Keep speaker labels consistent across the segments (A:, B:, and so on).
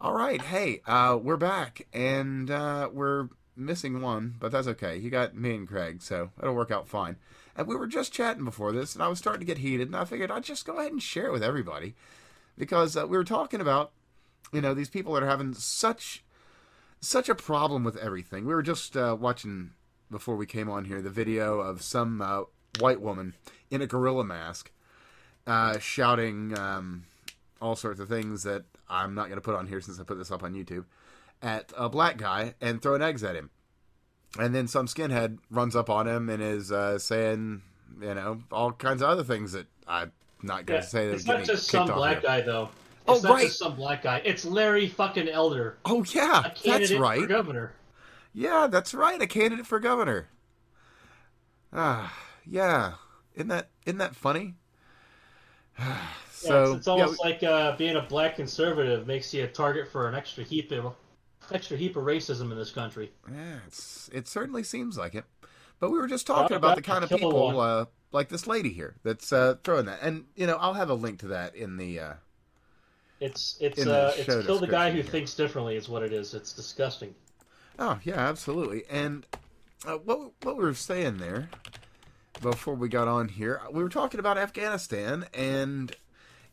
A: All right, hey, uh, we're back, and uh, we're missing one, but that's okay. You got me and Craig, so it'll work out fine. And we were just chatting before this, and I was starting to get heated, and I figured I'd just go ahead and share it with everybody because uh, we were talking about, you know, these people that are having such such a problem with everything. We were just uh, watching before we came on here the video of some uh, white woman in a gorilla mask uh, shouting um, all sorts of things that I'm not going to put on here since I put this up on YouTube at a black guy and throwing eggs at him. And then some skinhead runs up on him and is uh, saying, you know, all kinds of other things that I'm not going to
B: Yeah,
A: say. That
B: it's not just some black guy though.
A: Oh,
B: It's not
A: right.
B: just some black guy. It's Larry fucking Elder,
A: Oh yeah, that's
B: candidate
A: right.
B: for governor.
A: Yeah, that's right. A candidate for governor. Ah, yeah. Isn't that isn't that funny?
B: Yeah,
A: so
B: it's, it's
A: yeah,
B: almost like uh, being a black conservative makes you a target for an extra heap of extra heap of racism in this country.
A: Yeah, it's, it certainly seems like it. But we were just talking
B: Thought
A: about the kind of people uh, like this lady here that's uh, throwing that, and you know I'll have a link to that in the. Uh,
B: It's it's uh, it's kill the guy who
A: here.
B: thinks differently is what it is. It's disgusting.
A: oh yeah, absolutely. And uh, what what we were saying there before we got on here, we were talking about Afghanistan, and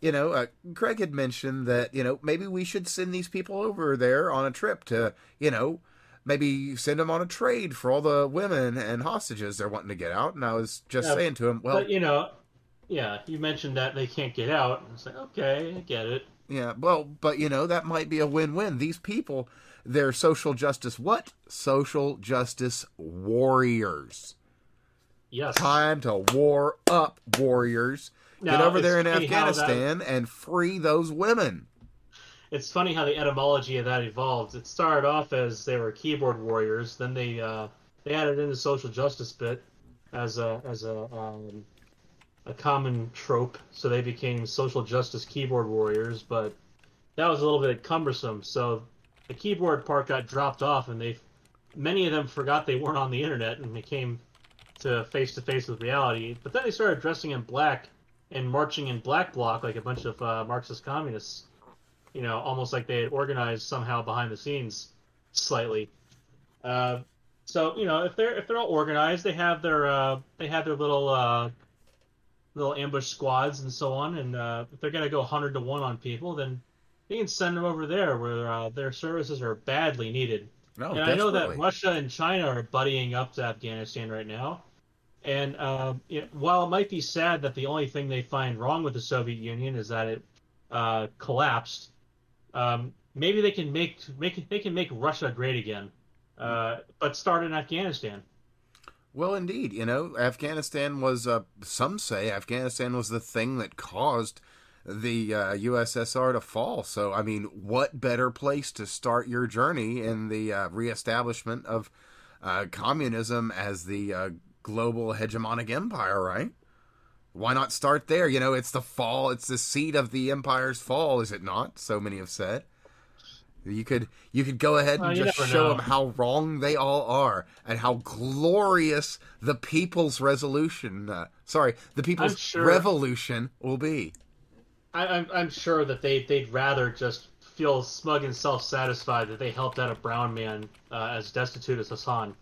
A: you know, uh, Craig had mentioned that you know maybe we should send these people over there on a trip to you know maybe send them on a trade for all the women and hostages they're wanting to get out. And I was just
B: Yeah,
A: saying to him, well,
B: but you know, yeah, you mentioned that they can't get out. It's like okay, I get it.
A: Yeah, well, but you know, that might be a win win. These people, they're social justice what? Social justice warriors.
B: Yes.
A: Time to war up, warriors. Get over there in
B: how that-
A: Afghanistan and free those women.
B: It's funny how the etymology of that evolved. It started off as they were keyboard warriors, then they uh, they added in the social justice bit as a as a um, a common trope, so they became social justice keyboard warriors. But that was a little bit cumbersome, so the keyboard part got dropped off, and they many of them forgot they weren't on the internet, and they came to face to face with reality. But then they started dressing in black and marching in black bloc like a bunch of uh, Marxist communists you know, almost like they had organized somehow behind the scenes, slightly. Uh, so you know, if they're if they're all organized, they have their uh, they have their little uh, little ambush squads and so on. And uh, if they're gonna go hundred to one on people, then they can send them over there where uh, their services are badly needed.
A: No,
B: and I know that. Russia and China are buddying up to Afghanistan right now. And uh, you know, while it might be sad that the only thing they find wrong with the Soviet Union is that it uh, collapsed, um, maybe they can make make they can make Russia great again, uh, but start in Afghanistan.
A: Well, indeed, you know, Afghanistan was. Uh, some say Afghanistan was the thing that caused the uh, USSR to fall. So, I mean, what better place to start your journey in the uh, reestablishment of uh, communism as the uh, global hegemonic empire, right? Why not start there? You know, it's the fall. It's the seat of the empire's fall, is it not? So many have said. You could you could go ahead and just show
B: know.
A: them how wrong they all are and how glorious the people's resolution, uh, sorry, the people's
B: sure-
A: revolution will be.
B: I, I'm I'm sure that they they'd rather just feel smug and self satisfied that they helped out a brown man uh, as destitute as Hasan,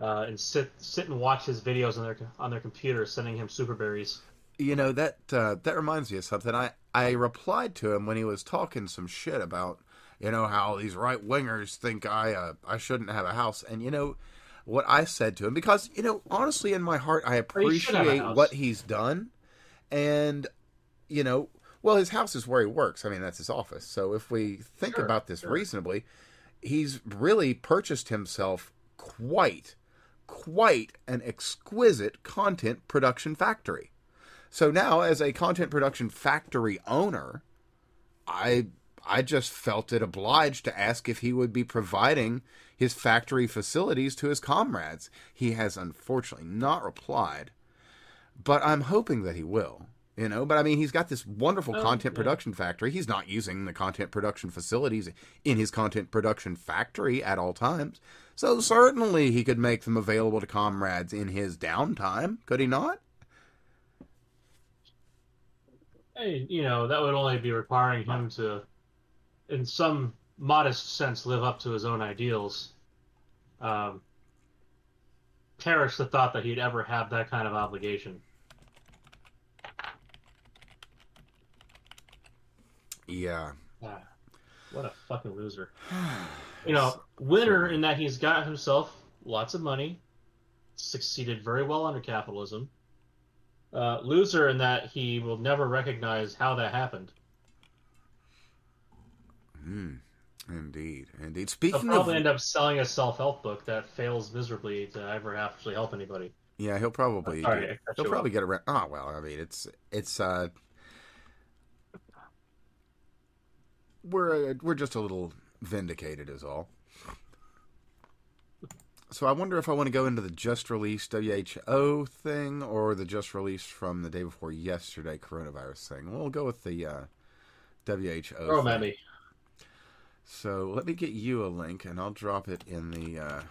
B: uh, and sit sit and watch his videos on their on their computer, sending him super berries.
A: You know that uh, that reminds me of something. I I replied to him when he was talking some shit about you know how these right wingers think I uh, I shouldn't have a house, and you know what I said to him because you know honestly in my heart I
B: Well, you should have a
A: appreciate what he's done, and you know well his house is where he works. I mean that's his office. So if we think
B: Sure,
A: about this
B: sure.
A: reasonably, he's really purchased himself quite quite an exquisite content production factory. So now, as a content production factory owner, I I just felt it obliged to ask if he would be providing his factory facilities to his comrades. He has unfortunately not replied, but I'm hoping that he will. You know, but I mean, he's got this wonderful
B: Oh,
A: content
B: yeah.
A: production factory. He's not using the content production facilities in his content production factory at all times. So certainly he could make them available to comrades in his downtime, could he not?
B: Hey, you know that would only be requiring him to in some modest sense, live up to his own ideals, um, perish the thought that he'd ever have that kind of obligation.
A: Yeah.
B: Ah, what a fucking loser. You know, winner in that he's got himself lots of money, succeeded very well under capitalism. Uh, loser in that he will never recognize how that happened.
A: Hmm. Indeed, indeed.
B: He'll probably
A: of,
B: end up selling a self-help book that fails miserably to ever actually help anybody.
A: yeah, he'll probably
B: Sorry,
A: do-
B: I
A: he'll probably get around. Oh well, I mean, it's it's uh, we're uh, we're just a little vindicated, is all. So I wonder if I want to go into the just released WHO thing or the just released from the day before yesterday coronavirus thing. We'll go with the uh, WHO.
B: Throw 'em
A: thing.
B: at me.
A: So let me get you a link, and I'll drop it in the uh,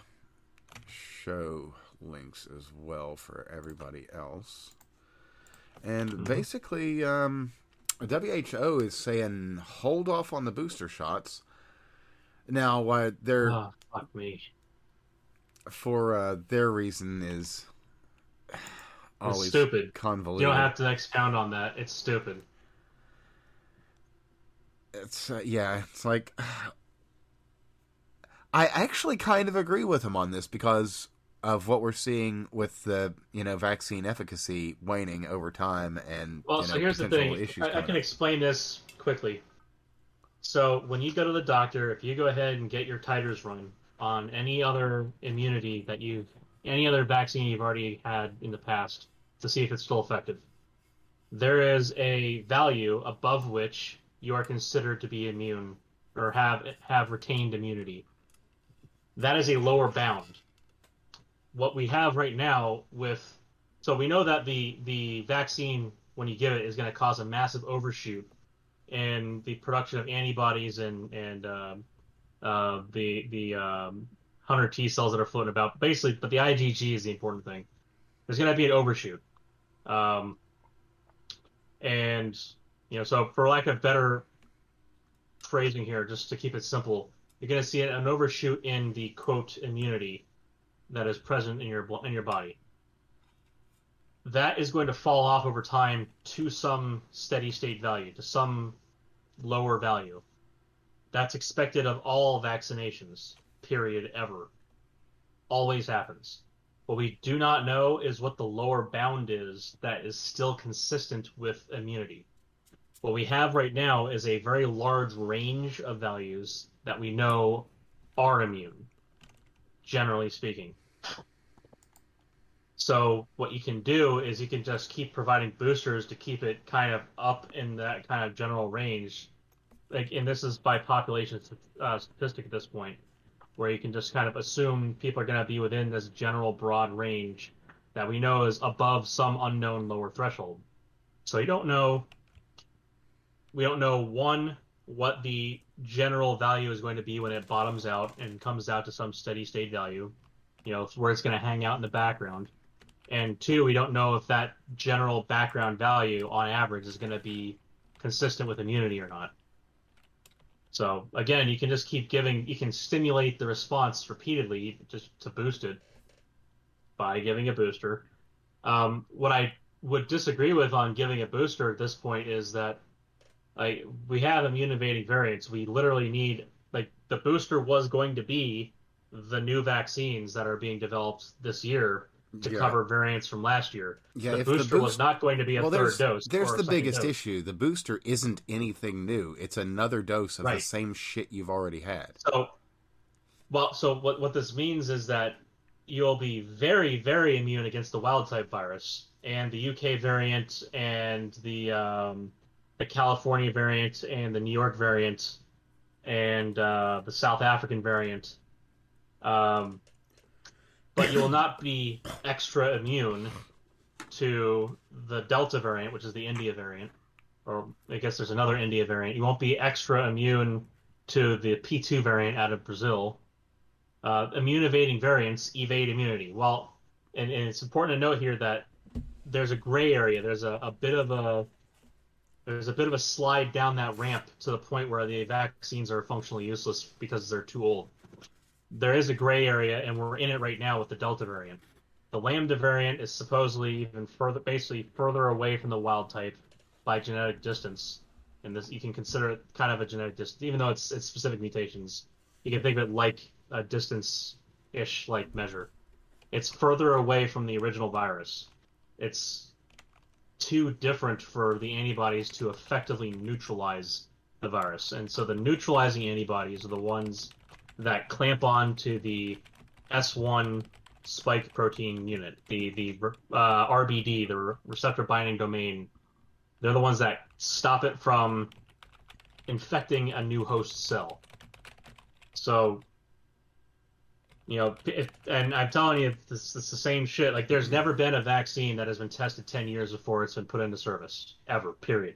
A: show links as well for everybody else. And
B: Mhm.
A: basically, um, WHO is saying hold off on the booster shots. Now, uh, their
B: Oh, fuck me.
A: for uh, their reason is
B: It's
A: always
B: stupid.
A: convoluted.
B: You don't have to expound on that. It's stupid.
A: it's uh, yeah it's like i actually kind of agree with him on this because of what we're seeing with the you know vaccine efficacy waning over time and
B: Well,
A: you
B: so here's the thing. I, I can explain this quickly. So when you go to the doctor, if you go ahead and get your titers run on any other immunity that you've, any other vaccine you've already had in the past to see if it's still effective, there is a value above which you are considered to be immune or have have retained immunity. That is a lower bound. What we have right now with so we know that the the vaccine when you give it is going to cause a massive overshoot in the production of antibodies and and um, uh, the the um, hunter T cells that are floating about. Basically, but the IgG is the important thing. There's going to be an overshoot, um, and you know, so for lack of better phrasing here, just to keep it simple, you're going to see an overshoot in the quote immunity that is present in your in your body that is going to fall off over time to some steady state value, to some lower value. That's expected of all vaccinations, period, ever. Always happens. What we do not know is what the lower bound is that is still consistent with immunity. What we have right now is a very large range of values that we know are immune, generally speaking. So what you can do is you can just keep providing boosters to keep it kind of up in that kind of general range. Like, and this is by population uh, statistic at this point, where you can just kind of assume people are going to be within this general broad range that we know is above some unknown lower threshold. So you don't know. We don't know one what the general value is going to be when it bottoms out and comes out to some steady state value. You know, where it's going to hang out in the background and two, we don't know if that general background value on average is going to be consistent with immunity or not. So again, you can just keep giving, you can stimulate the response repeatedly just to boost it by giving a booster. Um, what I would disagree with on giving a booster at this point is that like we have immune evading variants. We literally need like the booster was going to be the new vaccines that are being developed this year to
A: Yeah.
B: cover variants from last year.
A: Yeah,
B: the
A: if the
B: booster was not going to be a
A: well,
B: third
A: there's,
B: dose.
A: there's the biggest
B: dose.
A: issue. The booster isn't anything new. It's another dose of the same shit you've already had.
B: So, well, so what what this means is that you'll be very very immune against the wild type virus and the UK variant and the um, the California variant and the New York variant and uh, the South African variant. Um, but you will not be extra immune to the Delta variant, which is the India variant, or I guess there's another India variant. You won't be extra immune to the P2 variant out of Brazil. Uh, immune evading variants evade immunity. Well, and, and it's important to note here that there's a gray area. There's a, a bit of a there's a bit of a slide down that ramp to the point where the vaccines are functionally useless because they're too old. There is a gray area, and we're in it right now with the Delta variant. The Lambda variant is supposedly even further, basically further away from the wild type by genetic distance, and this you can consider it kind of a genetic distance, even though it's it's specific mutations. You can think of it like a distance-ish like measure. It's further away from the original virus. It's too different for the antibodies to effectively neutralize the virus. And so the neutralizing antibodies are the ones that clamp on to the S1 spike protein unit, the the uh, RBD, the receptor binding domain. They're the ones that stop it from infecting a new host cell. So you know, if, and I'm telling you, it's, it's the same shit. Like, there's never been a vaccine that has been tested 10 years before it's been put into service, ever. Period.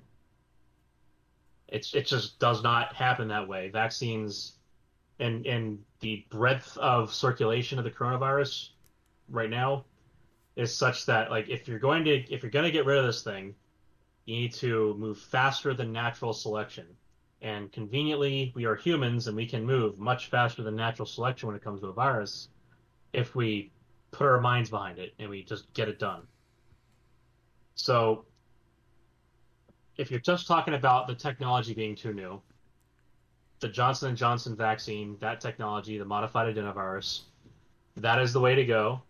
B: It's it just does not happen that way. Vaccines, and and the breadth of circulation of the coronavirus right now is such that like if you're going to if you're going to get rid of this thing, you need to move faster than natural selection and conveniently, we are humans and we can move much faster than natural selection when it comes to a virus if we put our minds behind it and we just get it done. So, if you're just talking about the technology being too new, the Johnson & Johnson vaccine, that technology, the modified adenovirus, that is the way to go.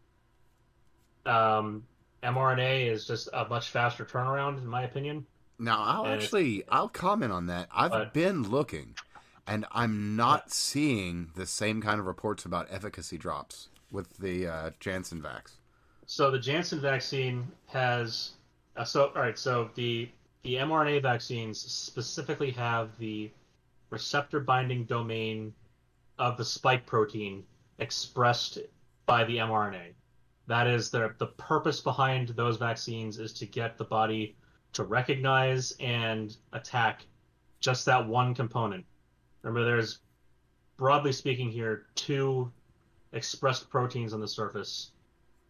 B: Um, mRNA is just a much faster turnaround, in my opinion.
A: Now, I'll and actually I'll comment on that. I've but, been looking, and I'm not seeing the same kind of reports about efficacy drops with the uh, Janssen vax.
B: So the Janssen vaccine has uh, so all right. So the the mRNA vaccines specifically have the receptor binding domain of the spike protein expressed by the mRNA. That is the the purpose behind those vaccines is to get the body to recognize and attack just that one component. Remember, there's broadly speaking here two expressed proteins on the surface,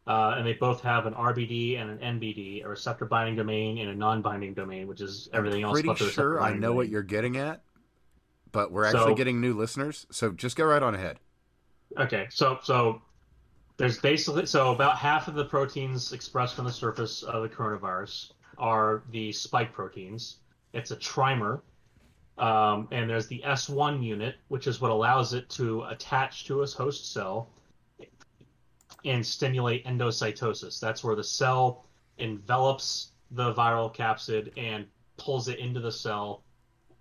B: uh, and they both have an RBD and an NBD, a receptor binding domain and a non-binding domain, which is everything
A: I'm
B: else.
A: Pretty sure I know domain. what you're getting at, but we're actually so, getting new listeners, so just go right on ahead.
B: Okay, so so there's basically so about half of the proteins expressed on the surface of the coronavirus are the spike proteins. It's a trimer. Um, and there's the S1 unit, which is what allows it to attach to a host cell and stimulate endocytosis. That's where the cell envelops the viral capsid and pulls it into the cell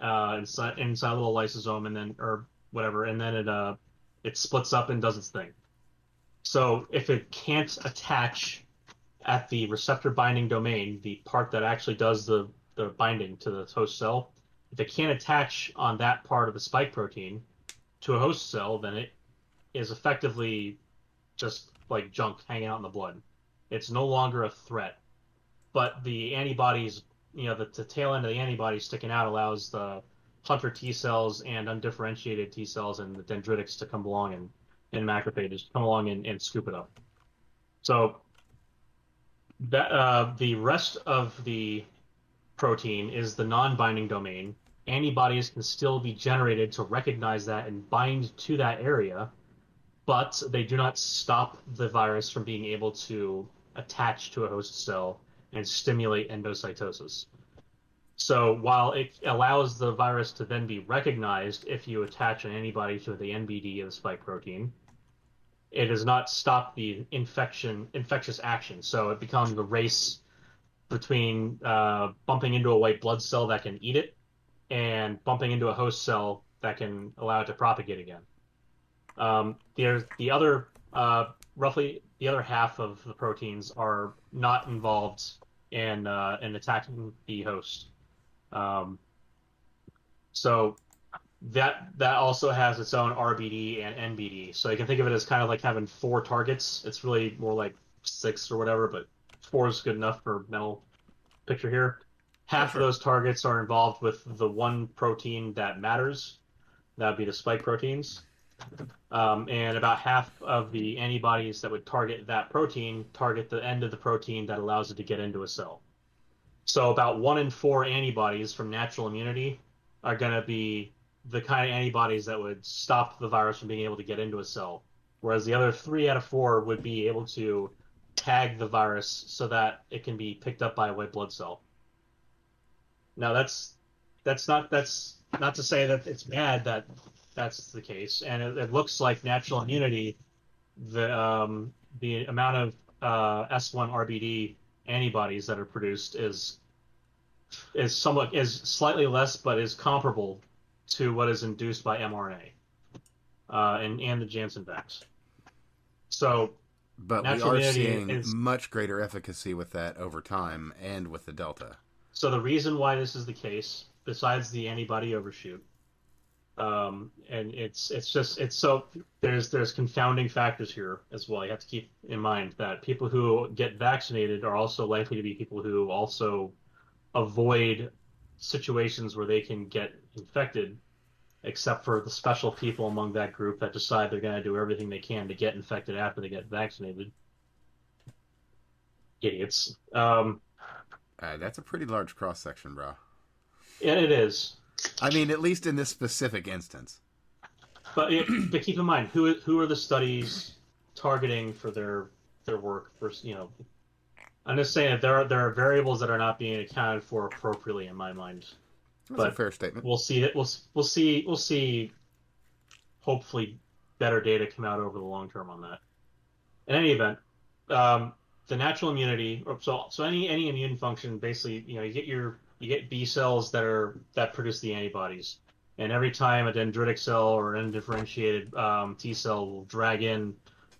B: uh, inside, inside a little lysosome, and then or whatever, and then it uh, it splits up and does its thing. So if it can't attach at the receptor binding domain, the part that actually does the, the binding to the host cell, if it can't attach on that part of the spike protein to a host cell, then it is effectively just like junk hanging out in the blood. It's no longer a threat. But the antibodies, you know, the, the tail end of the antibody sticking out allows the hunter T cells and undifferentiated T cells and the dendritics to come along and, and macrophages to come along and, and scoop it up. So that uh, the rest of the protein is the non-binding domain. Antibodies can still be generated to recognize that and bind to that area, but they do not stop the virus from being able to attach to a host cell and stimulate endocytosis. So while it allows the virus to then be recognized if you attach an antibody to the NBD of the spike protein, it does not stop the infection infectious action. So it becomes a race between uh, bumping into a white blood cell that can eat it and bumping into a host cell that can allow it to propagate again. Um, the, the other uh, roughly the other half of the proteins are not involved in uh, in attacking the host. Um, so that that also has its own RBD and NBD. So you can think of it as kind of like having four targets. It's really more like six or whatever, but four is good enough for mental picture here. Half of those targets are involved with the one protein that matters. That would be the spike proteins. Um, and about half of the antibodies that would target that protein target the end of the protein that allows it to get into a cell. So about one in four antibodies from natural immunity are going to be the kind of antibodies that would stop the virus from being able to get into a cell, whereas the other three out of four would be able to tag the virus so that it can be picked up by a white blood cell. Now that's that's not that's not to say that it's bad that that's the case, and it, it looks like natural immunity, the um, the amount of uh, S1 RBD antibodies that are produced is is somewhat is slightly less, but is comparable to what is induced by mRNA uh, and and the Janssen vax. So,
A: but we are seeing is, much greater efficacy with that over time and with the Delta.
B: So the reason why this is the case, besides the antibody overshoot, um, and it's it's just it's so there's there's confounding factors here as well. You have to keep in mind that people who get vaccinated are also likely to be people who also avoid situations where they can get infected, except for the special people among that group that decide they're going to do everything they can to get infected after they get vaccinated. Idiots. Um,
A: uh, that's a pretty large cross section, bro.
B: Yeah, it is.
A: I mean, at least in this specific instance.
B: But but keep in mind who who are the studies targeting for their their work for you know I'm just saying that there are there are variables that are not being accounted for appropriately in my mind.
A: That's but a fair statement.
B: We'll see it. We'll we'll see we'll see. Hopefully, better data come out over the long term on that. In any event, um, the natural immunity, so so any any immune function, basically, you know, you get your you get B cells that are that produce the antibodies, and every time a dendritic cell or an undifferentiated um, T cell will drag in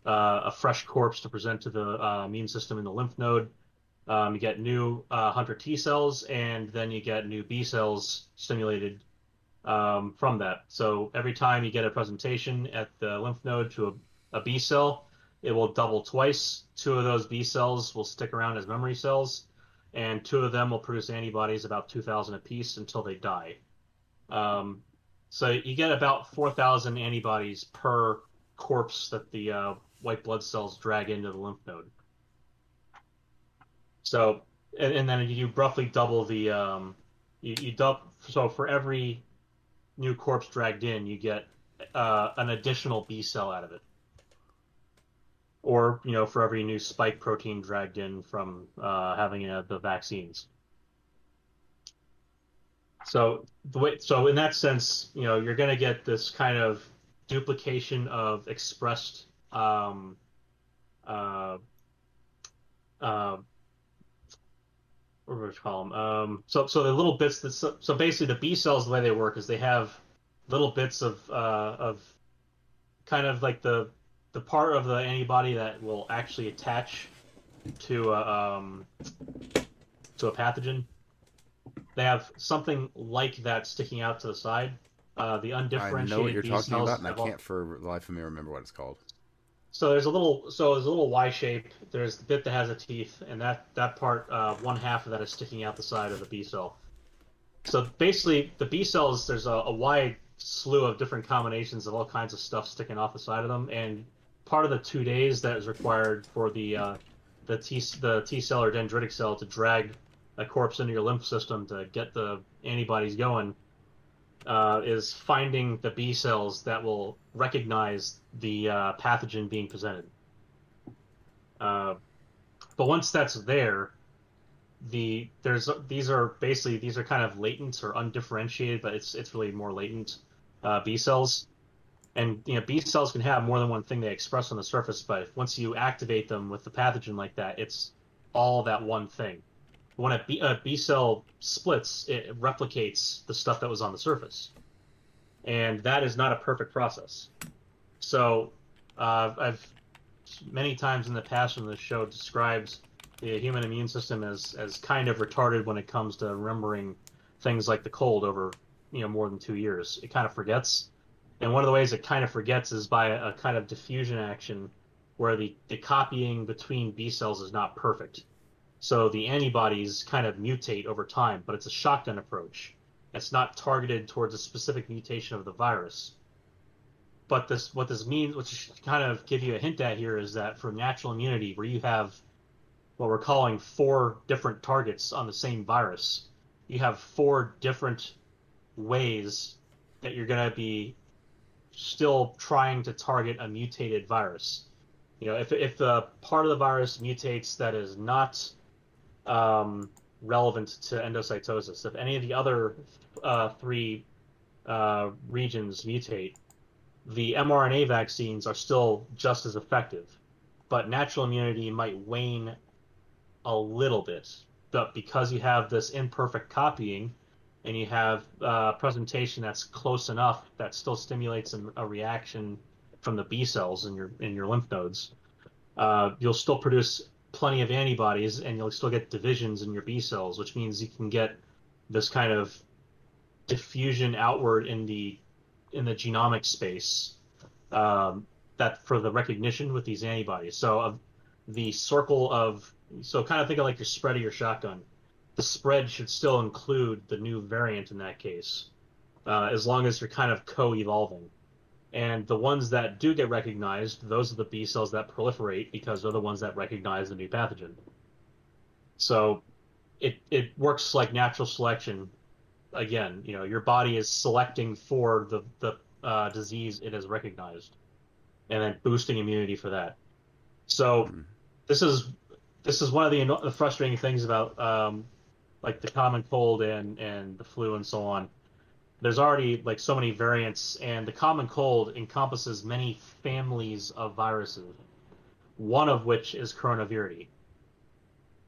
B: uh, a fresh corpse to present to the uh, immune system in the lymph node. Um, you get new uh, hunter T cells, and then you get new B cells stimulated um, from that. So every time you get a presentation at the lymph node to a, a B cell, it will double twice. Two of those B cells will stick around as memory cells, and two of them will produce antibodies about 2,000 apiece until they die. Um, so you get about 4,000 antibodies per corpse that the uh, white blood cells drag into the lymph node. So, and, and then you roughly double the, um, you, you double, so for every new corpse dragged in, you get uh, an additional B cell out of it. Or, you know, for every new spike protein dragged in from uh, having uh, the vaccines. So the way, so in that sense, you know, you're going to get this kind of duplication of expressed um, uh, uh, what do we call them? Um, so, so the little bits that so, so, basically the B cells the way they work is they have little bits of uh, of kind of like the the part of the antibody that will actually attach to a, um, to a pathogen. They have something like that sticking out to the side. Uh, the undifferentiated
A: I know what you're
B: B
A: talking
B: cells
A: about, and I can't for the life of me remember what it's called.
B: So there's a little, so there's a little Y shape. There's the bit that has a teeth, and that that part, uh, one half of that is sticking out the side of the B cell. So basically, the B cells, there's a, a wide slew of different combinations of all kinds of stuff sticking off the side of them, and part of the two days that is required for the uh, the T the T cell or dendritic cell to drag a corpse into your lymph system to get the antibodies going uh, is finding the B cells that will recognize the uh, pathogen being presented. Uh, but once that's there, the there's these are basically these are kind of latent or undifferentiated, but it's it's really more latent uh, B cells. And you know B cells can have more than one thing they express on the surface, but once you activate them with the pathogen like that, it's all that one thing when a B, a B cell splits, it replicates the stuff that was on the surface, and that is not a perfect process. So, uh, I've many times in the past when the show describes the human immune system as as kind of retarded when it comes to remembering things like the cold over you know more than two years. It kind of forgets, and one of the ways it kind of forgets is by a, a kind of diffusion action where the, the copying between B cells is not perfect so the antibodies kind of mutate over time, but it's a shotgun approach. It's not targeted towards a specific mutation of the virus. But this, what this means, what should kind of give you a hint at here, is that for natural immunity, where you have what we're calling four different targets on the same virus. You have four different ways that you're going to be still trying to target a mutated virus. You know, if if the part of the virus mutates that is not um, relevant to endocytosis, if any of the other uh, three uh, regions mutate, the mRNA vaccines are still just as effective, but natural immunity might wane a little bit. But because you have this imperfect copying, and you have uh, presentation that's close enough that still stimulates a, a, reaction from the B cells in your in your lymph nodes, uh, you'll still produce plenty of antibodies, and you'll still get divisions in your B cells, which means you can get this kind of diffusion outward in the in the genomic space um, that for the recognition with these antibodies. So of the circle of so kind of think of like your spread of your shotgun. The spread should still include the new variant in that case, uh, as long as you're kind of co-evolving. And the ones that do get recognized, those are the B cells that proliferate because they're the ones that recognize the new pathogen. So it it works like natural selection. Again, you know, your body is selecting for the the uh, disease it has recognized, and then boosting immunity for that. So mm. this is this is one of the, the frustrating things about um, like the common cold and and the flu and so on there's already like so many variants, and the common cold encompasses many families of viruses, one of which is coronavirus.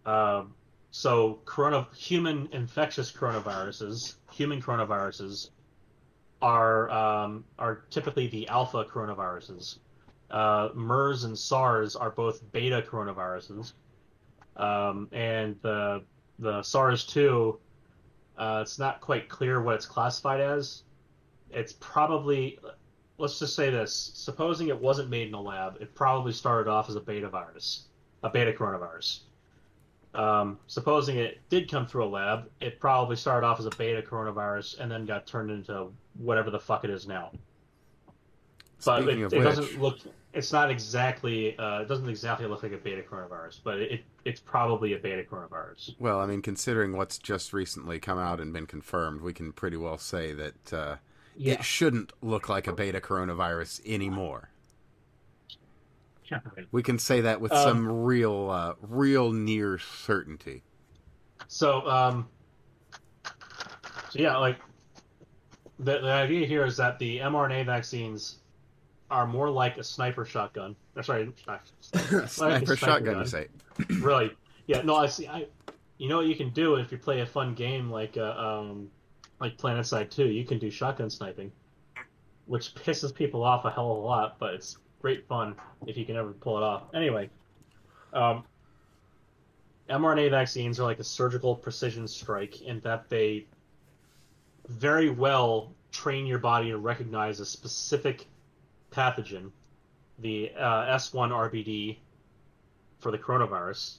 B: Um, so, corona, human infectious coronaviruses, human coronaviruses, are um, are typically the alpha coronaviruses. Uh, MERS and SARS are both beta coronaviruses, um, and the the SARS two uh, it's not quite clear what it's classified as. It's probably, let's just say this: supposing it wasn't made in a lab, it probably started off as a beta virus, a beta coronavirus. Um, supposing it did come through a lab, it probably started off as a beta coronavirus and then got turned into whatever the fuck it is now. But it, it doesn't look. It's not exactly. Uh, it doesn't exactly look like a beta coronavirus, but it, it's probably a beta coronavirus.
A: Well, I mean, considering what's just recently come out and been confirmed, we can pretty well say that uh, yeah. it shouldn't look like a beta coronavirus anymore. Yeah, We can say that with um, some real, uh, real near certainty.
B: So, um, so yeah, like the the idea here is that the mRNA vaccines are more like a sniper shotgun. Or sorry,
A: sniper, sniper shotgun. You say?
B: really? Yeah. No, I see. I, you know what you can do if you play a fun game like uh, um, like PlanetSide Two. You can do shotgun sniping, which pisses people off a hell of a lot, but it's great fun if you can ever pull it off. Anyway, um, mRNA vaccines are like a surgical precision strike in that they very well train your body to recognize a specific pathogen, the uh, S1 RBD for the coronavirus,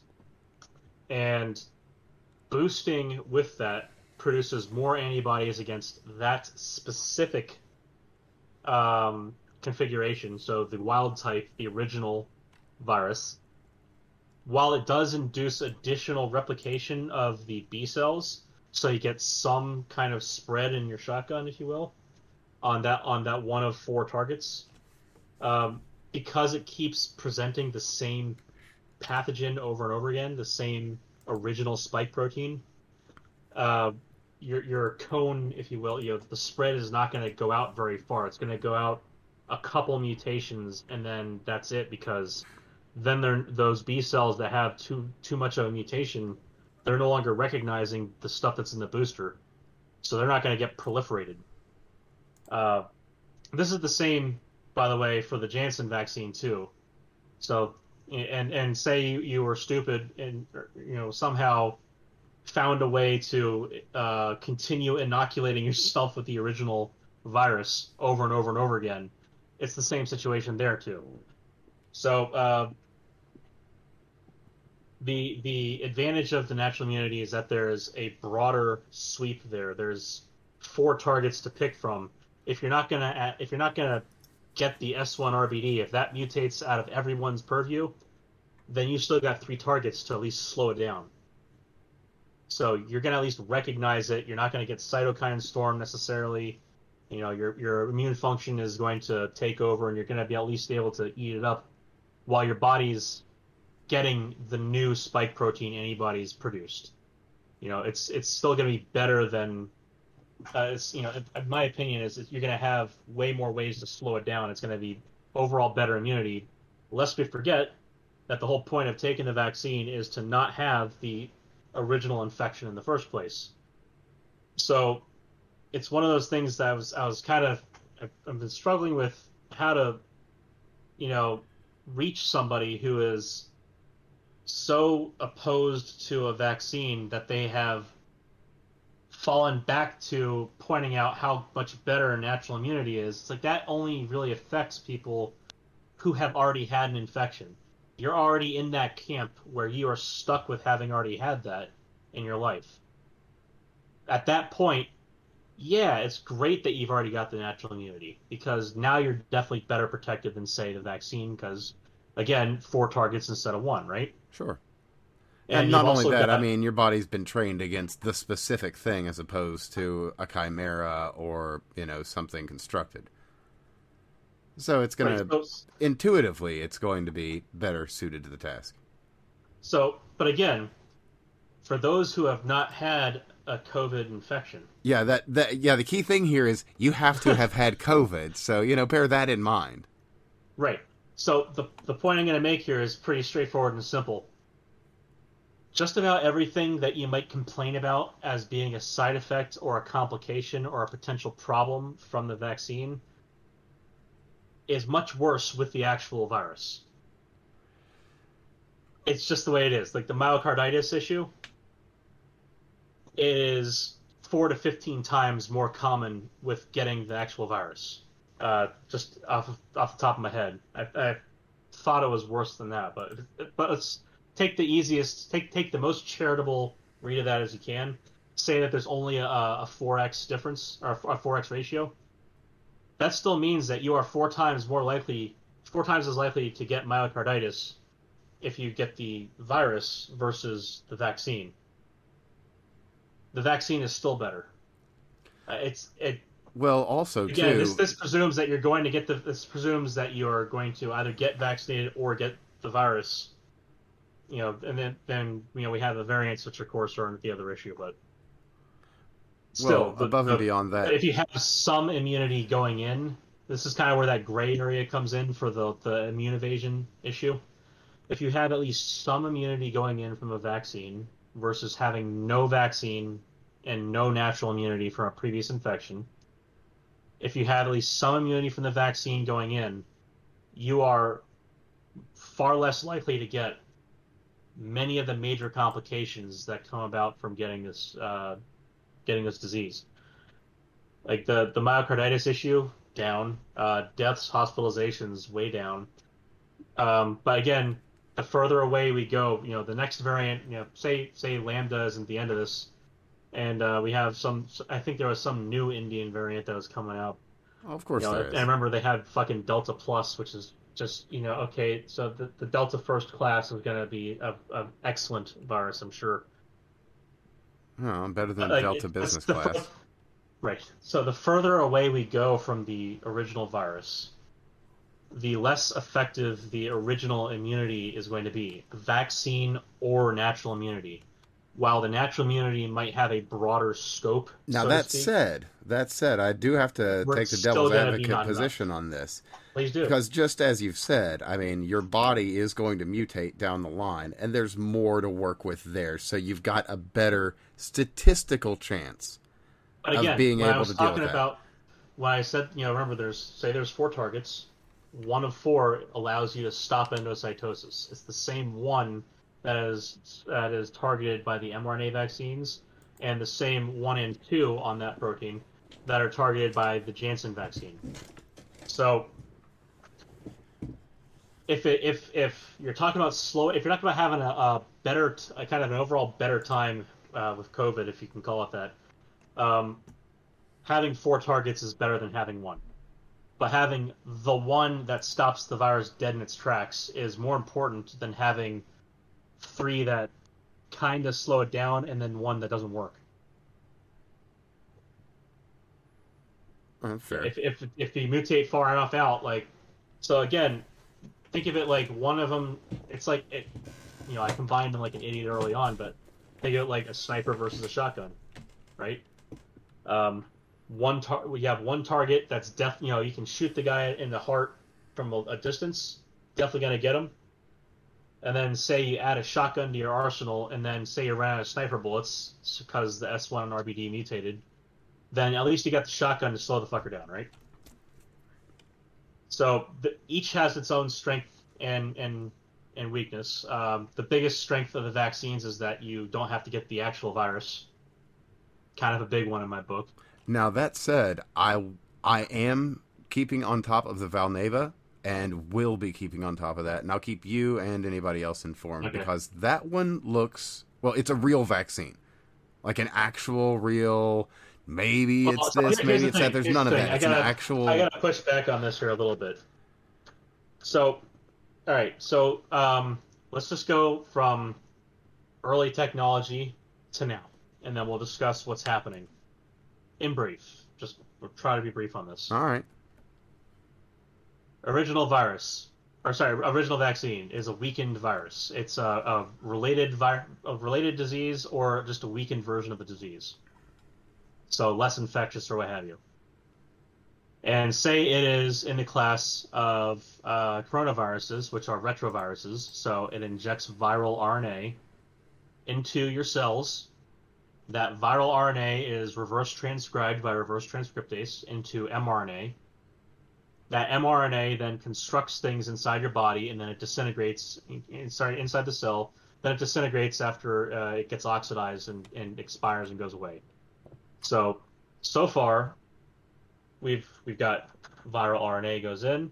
B: and boosting with that produces more antibodies against that specific um, configuration. So the wild type, the original virus, while it does induce additional replication of the B cells, so you get some kind of spread in your shotgun, if you will, on that on that one of four targets um, because it keeps presenting the same pathogen over and over again, the same original spike protein. Uh, your your cone, if you will, you know, the spread is not going to go out very far. It's going to go out a couple mutations, and then that's it. Because then they're those B cells that have too too much of a mutation, they're no longer recognizing the stuff that's in the booster, so they're not going to get proliferated. Uh, this is the same by the way, for the Janssen vaccine too. So, and and say you, you were stupid and you know somehow found a way to uh, continue inoculating yourself with the original virus over and over and over again. It's the same situation there too. So uh, the the advantage of the natural immunity is that there is a broader sweep there. There's four targets to pick from. If you're not gonna if you're not gonna get the S1 RBD, if that mutates out of everyone's purview, then you still got three targets to at least slow it down. So you're going to at least recognize it. You're not going to get cytokine storm necessarily. You know, your your immune function is going to take over, and you're going to be at least able to eat it up, while your body's getting the new spike protein antibodies produced. You know, it's it's still going to be better than, uh, you know, my opinion is you're going to have way more ways to slow it down. It's going to be overall better immunity. Lest we forget that the whole point of taking the vaccine is to not have the original infection in the first place. So it's one of those things that I was I was kind of I've been struggling with how to, you know, reach somebody who is so opposed to a vaccine that they have fallen back to pointing out how much better natural immunity is. It's like that only really affects people who have already had an infection. You're already in that camp where you are stuck with having already had that in your life. At that point, yeah, it's great that you've already got the natural immunity because now you're definitely better protected than say the vaccine because again, four targets instead of one, right?
A: Sure. And, and not only that, got... I mean, your body's been trained against the specific thing as opposed to a chimera or, you know, something constructed. So it's going to, intuitively, it's going to be better suited to the task.
B: So, but again, for those who have not had a COVID infection.
A: Yeah, that, that yeah, the key thing here is you have to have had COVID. So, you know, bear that in mind.
B: Right. So the the point I'm going to make here is pretty straightforward and simple. Just about everything that you might complain about as being a side effect or a complication or a potential problem from the vaccine is much worse with the actual virus. It's just the way it is. Like the myocarditis issue is four to 15 times more common with getting the actual virus. Uh, just off of, off the top of my head, I, I, thought it was worse than that, but but let's take the easiest, take take the most charitable read of that as you can. Say that there's only a a four x difference or a four x ratio. That still means that you are four times more likely, four times as likely to get myocarditis if you get the virus versus the vaccine. The vaccine is still better. Uh, it's it
A: well, also
B: again,
A: too,
B: this this presumes that you're going to get the. This presumes that you are going to either get vaccinated or get the virus. You know, and then then you know we have the variants, which of course are the other issue, but
A: still well, the, above the, and beyond that,
B: if you have some immunity going in, this is kind of where that gray area comes in for the the immune evasion issue. If you have at least some immunity going in from a vaccine versus having no vaccine and no natural immunity from a previous infection if you have at least some immunity from the vaccine going in, you are far less likely to get many of the major complications that come about from getting this uh, getting this disease. Like the the myocarditis issue down, uh, deaths, hospitalizations way down. Um, but again, the further away we go, you know, the next variant, you know, say say lambda isn't the end of this, and uh, we have some. I think there was some new Indian variant that was coming out.
A: Oh, of course,
B: you
A: know, there is.
B: I remember they had fucking Delta Plus, which is just you know okay. So the, the Delta first class is going to be a, a, excellent virus, I'm sure.
A: Oh, better than uh, like, Delta Business Class.
B: Right. So the further away we go from the original virus, the less effective the original immunity is going to be, vaccine or natural immunity while the natural immunity might have a broader scope.
A: Now
B: so
A: that said, that said, I do have to take the devil's advocate position
B: enough.
A: on this.
B: Please do.
A: Because just as you've said, I mean, your body is going to mutate down the line, and there's more to work with there. So you've got a better statistical chance
B: again,
A: of being able to deal with
B: about,
A: that.
B: When I said, you know, remember, there's say there's four targets. One of four allows you to stop endocytosis. It's the same one that is that is targeted by the mRNA vaccines, and the same one and two on that protein that are targeted by the Janssen vaccine. So, if it, if if you're talking about slow, if you're talking about having a, a better, a kind of an overall better time uh, with COVID, if you can call it that, um, having four targets is better than having one. but having the one that stops the virus dead in its tracks is more important than having three that kind of slow it down and then one that doesn't work.
A: Oh, fair.
B: If if if you mutate far enough out, like so again, think of it like one of them. It's like it, you know, I combined them like an idiot early on, but think of it like a sniper versus a shotgun, right? Um, one tar- we have one target that's def you know you can shoot the guy in the heart from a, a distance definitely gonna get him and then say you add a shotgun to your arsenal and then say you ran out of sniper bullets because the s1 and rbd mutated then at least you got the shotgun to slow the fucker down right? So the, each has its own strength and and and weakness. Um, the biggest strength of the vaccines is that you don't have to get the actual virus. Kind of a big one in my book.
A: Now that said, I I am keeping on top of the Valneva and will be keeping on top of that, and I'll keep you and anybody else informed
B: Okay.
A: because that one looks well. It's a real vaccine, like an actual real. Maybe
B: Well,
A: it's
B: so
A: this, maybe it's
B: thing,
A: that. There's
B: here's
A: none
B: the
A: of that. It's
B: gotta-
A: an actual.
B: I gotta push back on this here a little bit. So, all right. So, um, let's just go from early technology to now, and then we'll discuss what's happening in brief. Just we'll try to be brief on this.
A: All right.
B: Original virus, or sorry, original vaccine is a weakened virus. It's a, a related vi- a related disease or just a weakened version of the disease. So less infectious or what have you. And say it is in the class of uh, coronaviruses, which are retroviruses. So it injects viral RNA into your cells. That viral RNA is reverse transcribed by reverse transcriptase into mRNA that mRNA then constructs things inside your body, and then it disintegrates. in- Sorry, inside the cell. Then it disintegrates after uh, it gets oxidized and, and expires and goes away. So, so far, we've we've got viral RNA goes in,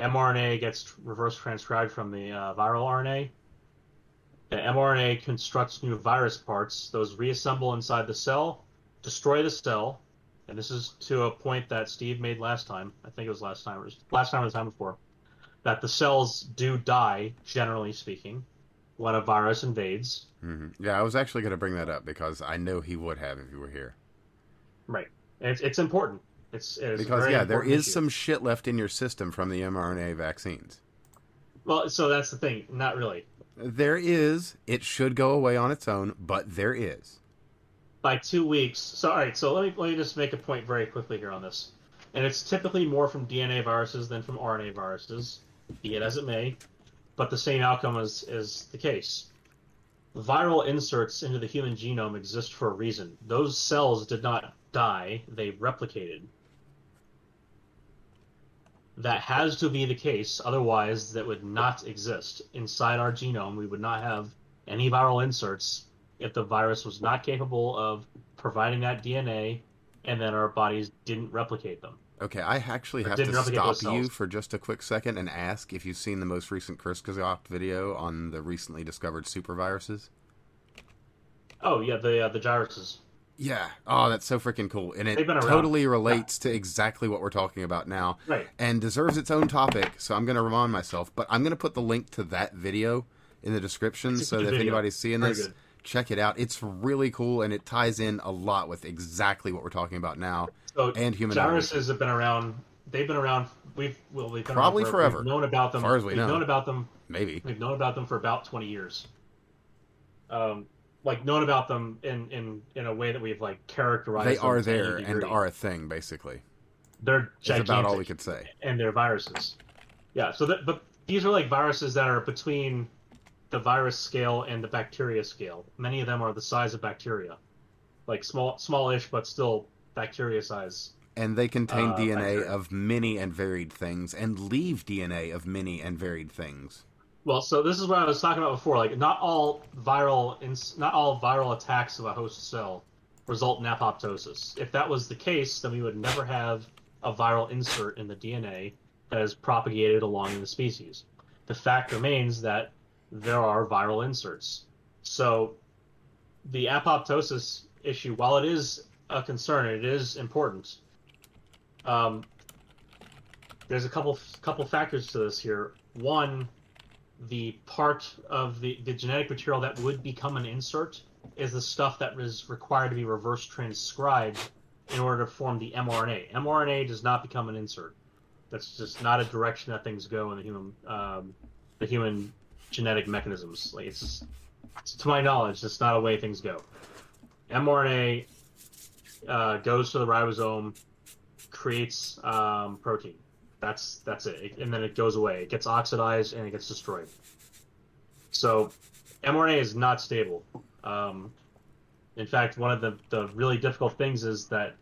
B: mRNA gets reverse transcribed from the uh, viral RNA. The mRNA constructs new virus parts. Those reassemble inside the cell, destroy the cell, and this is to a point that Steve made last time. I think it was last time, or last time or the time before, that the cells do die, generally speaking, when a virus invades.
A: hmm Yeah, I was actually going to bring that up because I know he would have if you were here.
B: Right. It's, it's important. It's, it's
A: Because yeah, there is
B: issue.
A: some shit left in your system from the mRNA vaccines.
B: Well, so that's the thing. Not really.
A: There is. It should go away on its own, but there is.
B: By two weeks. So all right. So let me let me just make a point very quickly here on this. And it's typically more from DNA viruses than from RNA viruses, be it as it may. But the same outcome is is the case. Viral inserts into the human genome exist for a reason. Those cells did not die; they replicated. That has to be the case, otherwise, that would not exist inside our genome. We would not have any viral inserts if the virus was not capable of providing that DNA, and then our bodies didn't replicate them.
A: Okay, I actually have to stop you for just a quick second and ask if you've seen the most recent Kurzgesagt video on the recently discovered superviruses.
B: Oh yeah, the uh, the viruses.
A: Yeah. Oh, that's so freaking cool. And it
B: They've been around.
A: totally relates to exactly what we're talking about now
B: Right.
A: and deserves its own topic. So I'm going to remind myself, but I'm going to put the link to that video in the description so that if anybody's seeing
B: Very
A: this,
B: good.
A: Check it out. It's really cool and it ties in a lot with exactly what we're talking about now.
B: So
A: And human
B: viruses have been around. They've been around. We've well, we've been
A: Probably
B: around
A: forever.
B: We've known about them.
A: As far as we
B: have
A: know.
B: known about them.
A: Maybe.
B: We've known about them for about twenty years. Um, like known about them in in in a way that we've like characterized.
A: They are there and are a thing, basically.
B: They're
A: It's about all we could say.
B: and they're viruses. Yeah, so that, but these are like viruses that are between the virus scale and the bacteria scale. Many of them are the size of bacteria, like small, smallish, but still bacteria size.
A: And they contain
B: Uh,
A: DNA
B: bacteria.
A: of many and varied things and leave DNA of many and varied things.
B: Well, so this is what I was talking about before. Like, not all viral, ins- not all viral attacks of a host cell result in apoptosis. If that was the case, then we would never have a viral insert in the DNA that is propagated along in the species. The fact remains that there are viral inserts. So, the apoptosis issue, while it is a concern, it is important. Um, there's a couple couple factors to this here. One, the part of the, the genetic material that would become an insert is the stuff that is required to be reverse transcribed in order to form the mRNA. mRNA does not become an insert. That's just not a direction that things go in the human um, the human genetic mechanisms. Like it's just, to my knowledge, that's not a way things go. mRNA uh, goes to the ribosome, creates um, protein. That's that's it. it, and then it goes away. It gets oxidized and it gets destroyed. So, mRNA is not stable. Um, in fact, one of the, the really difficult things is that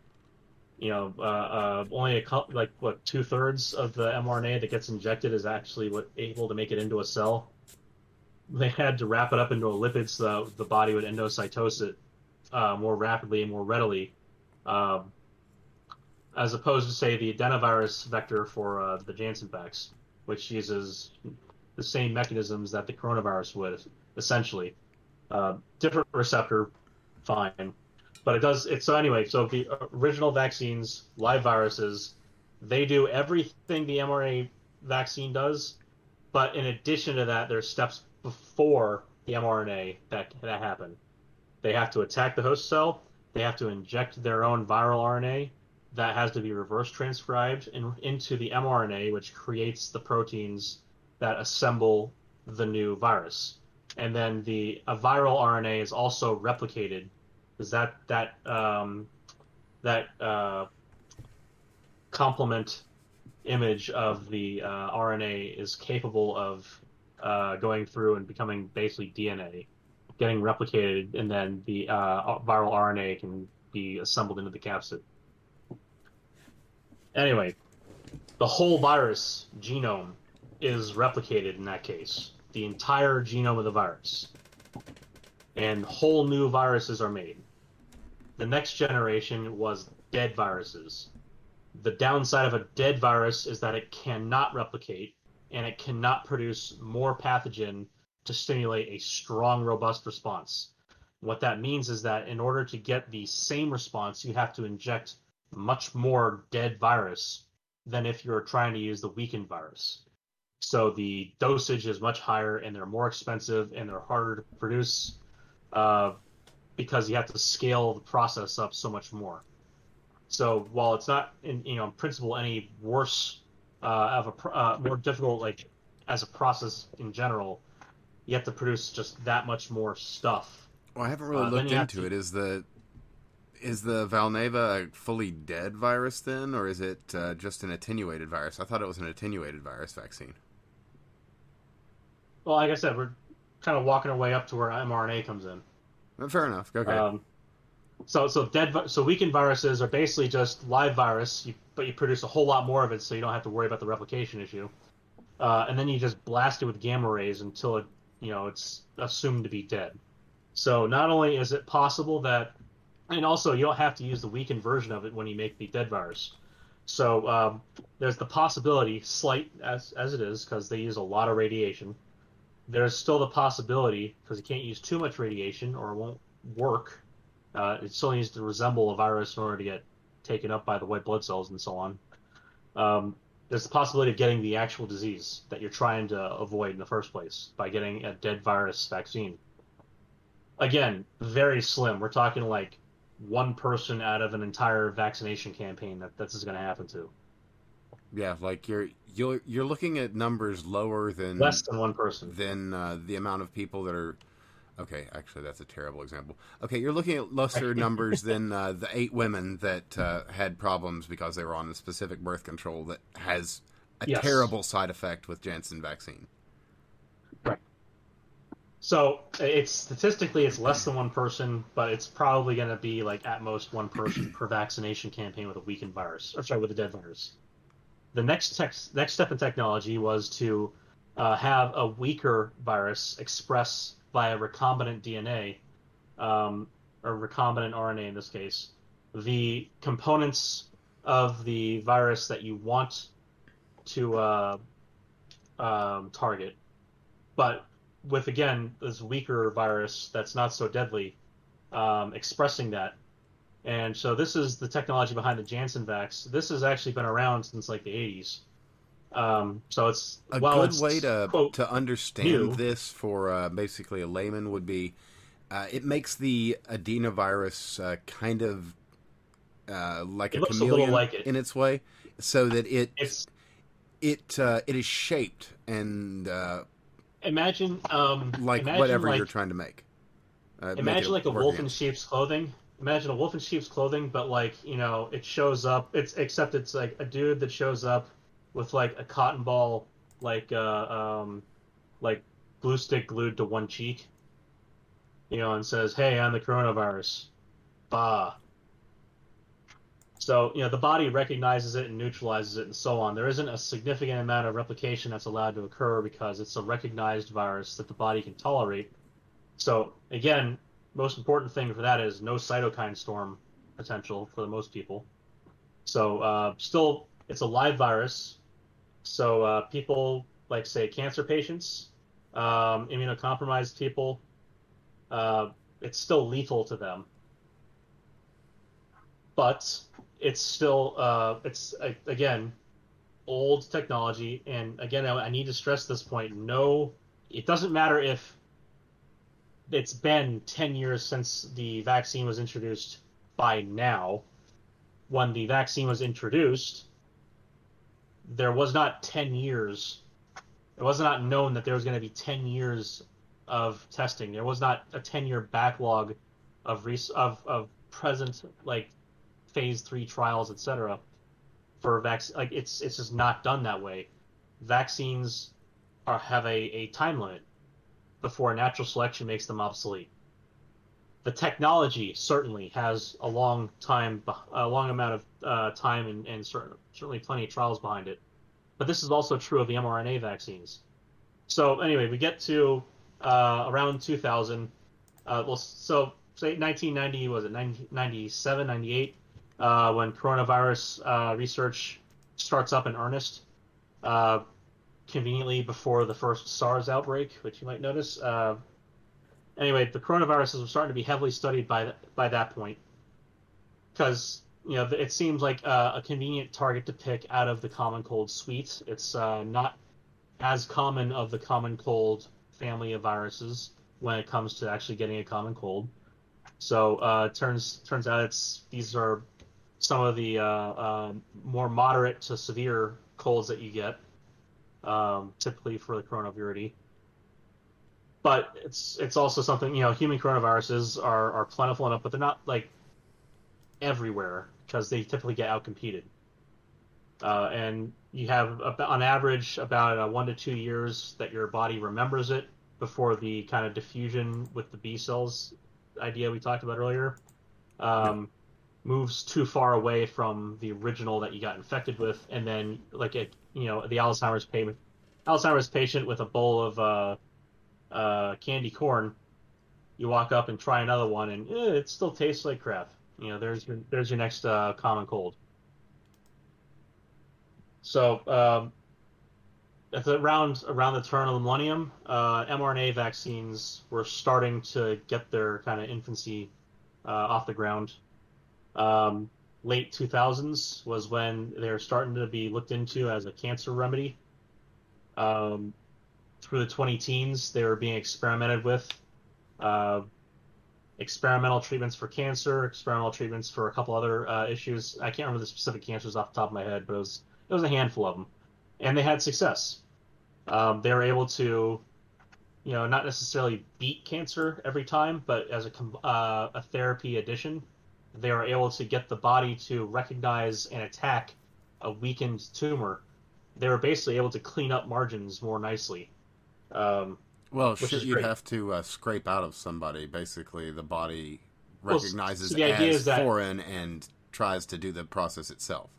B: you know uh, uh, only a couple, like what two thirds of the mRNA that gets injected is actually what able to make it into a cell. They had to wrap it up into a lipid so the body would endocytose it uh, more rapidly and more readily, um, as opposed to say the adenovirus vector for uh, the Janssen vax, which uses the same mechanisms that the coronavirus would, essentially. Uh, different receptor, fine, but it does. It so anyway. So the original vaccines, live viruses, they do everything the mRNA vaccine does, but in addition to that, there's steps before the mRNA that that happen. They have to attack the host cell. They have to inject their own viral RNA that has to be reverse transcribed in, into the mRNA, which creates the proteins that assemble the new virus. And then the a viral RNA is also replicated because that that um, that uh, complement image of the uh, RNA is capable of uh, going through and becoming basically DNA, getting replicated, and then the uh, viral RNA can be assembled into the capsid. Anyway, the whole virus genome is replicated in that case. The entire genome of the virus. And whole new viruses are made. The next generation was dead viruses. The downside of a dead virus is that it cannot replicate and it cannot produce more pathogen to stimulate a strong, robust response. What that means is that in order to get the same response, you have to inject much more dead virus than if you're trying to use the weakened virus. So the dosage is much higher, and they're more expensive, and they're harder to produce uh, because you have to scale the process up so much more. So while it's not, in you know, in principle, any worse uh, of a uh, more difficult, like as a process in general, you have to produce just that much more stuff.
A: Well, I haven't really
B: Uh,
A: looked into
B: to-
A: it. Is the is the Valneva a fully dead virus then, or is it uh, just an attenuated virus? I thought it was an attenuated virus vaccine.
B: Well, like I said, we're kind of walking our way up to where mRNA comes in.
A: Uh, Fair enough. Okay.
B: Um, so, so dead, so weakened viruses are basically just live virus, you, but you produce a whole lot more of it, so you don't have to worry about the replication issue. Uh, and then you just blast it with gamma rays until it, you know, it's assumed to be dead. So not only is it possible that, and also you don't have to use the weakened version of it when you make the dead virus. So um, there's the possibility, slight as as it is, because they use a lot of radiation. There's still the possibility, because you can't use too much radiation or it won't work. Uh, it still needs to resemble a virus in order to get taken up by the white blood cells and so on. Um, there's the possibility of getting the actual disease that you're trying to avoid in the first place by getting a dead virus vaccine. Again, very slim. We're talking like one person out of an entire vaccination campaign that this is going to happen to.
A: yeah, like you're you're you're looking at numbers lower than
B: Less than one person.
A: than uh, the amount of people that are. Okay, actually, that's a terrible example. Okay, you're looking at lesser numbers than uh, the eight women that uh, had problems because they were on a specific birth control that has a
B: Yes.
A: terrible side effect with Janssen vaccine. Right.
B: So it's statistically it's less than one person, but it's probably going to be like at most one person per vaccination campaign with a weakened virus, or sorry, with a dead virus. The next tech, next step in technology was to uh, have a weaker virus express via recombinant DNA, um, or recombinant RNA in this case, the components of the virus that you want to uh, um, target, but with again this weaker virus that's not so deadly, um, expressing that. And so this is the technology behind the Janssen vax. This has actually been around since like the 80s. Um, so it's
A: A
B: well,
A: good
B: it's,
A: way to
B: quote,
A: to understand
B: new.
A: this for uh, basically a layman would be uh, it makes the adenovirus uh, kind of uh, like
B: It
A: a
B: a
A: chameleon
B: little like it.
A: in its way, so that it
B: it's
A: it uh, it is shaped and uh,
B: imagine um
A: like
B: imagine
A: whatever
B: like,
A: you're trying to make. Make
B: imagine like a wolf in sheep's clothing. Imagine a wolf in sheep's clothing, but like you know, it shows up. It's except it's like a dude that shows up with like a cotton ball, like uh um, like glue stick glued to one cheek. You know, and says, "Hey, I'm the coronavirus." Bah. So you know, the body recognizes it and neutralizes it, and so on. There isn't a significant amount of replication that's allowed to occur because it's a recognized virus that the body can tolerate. So again, most important thing for that is no cytokine storm potential for the most people. So uh, still, it's a live virus. So uh, people like say cancer patients, um, immunocompromised people, uh, it's still lethal to them. But it's still uh, it's again old technology, and again I, I need to stress this point. No, it doesn't matter if it's been 10 years since the vaccine was introduced by now. When the vaccine was introduced, there was not 10 years. It was not known that there was going to be 10 years of testing. There was not a 10 year backlog of res- of of present like phase 3 trials, etc. for vaccine like it's it's just not done that way. Vaccines are have a, a time limit before natural selection makes them obsolete. The technology certainly has a long time, a long amount of uh, time, and, and certain, certainly plenty of trials behind it. But this is also true of the mRNA vaccines. So anyway, we get to uh, around 2000. Uh, well, so say 1990 was it 97, 98 uh, when coronavirus uh, research starts up in earnest. Uh, conveniently before the first SARS outbreak, which you might notice. Anyway, the coronaviruses were starting to be heavily studied by th- by that point, because you know it seems like uh, a convenient target to pick out of the common cold suite. It's uh, not as common of the common cold family of viruses when it comes to actually getting a common cold. So uh, it turns turns out it's these are some of the uh, uh, more moderate to severe colds that you get um, typically for the coronavirus. But it's it's also something you know human coronaviruses are, are plentiful enough, but they're not like everywhere because they typically get outcompeted. Uh, and you have on average about uh, one to two years that your body remembers it before the kind of diffusion with the B cells idea we talked about earlier um, moves too far away from the original that you got infected with, and then like a you know the Alzheimer's patient, Alzheimer's patient with a bowl of uh, uh, candy corn, you walk up and try another one, and eh, it still tastes like crap. You know, there's your there's your next uh, common cold. So um, at the around around the turn of the millennium, uh, mRNA vaccines were starting to get their kind of infancy uh, off the ground. Um, late 2000s was when they were starting to be looked into as a cancer remedy. Um, through the 20 teens, they were being experimented with. Uh, experimental treatments for cancer, experimental treatments for a couple other uh, issues. I can't remember the specific cancers off the top of my head, but it was it was a handful of them, and they had success. Um, they were able to, you know, not necessarily beat cancer every time, but as a uh, a therapy addition, they were able to get the body to recognize and attack a weakened tumor. They were basically able to clean up margins more nicely. Um,
A: Well, shit, you'd have to uh, scrape out of somebody. Basically, the body
B: Well,
A: recognizes
B: so the idea
A: as
B: that-
A: foreign and tries to do the process itself.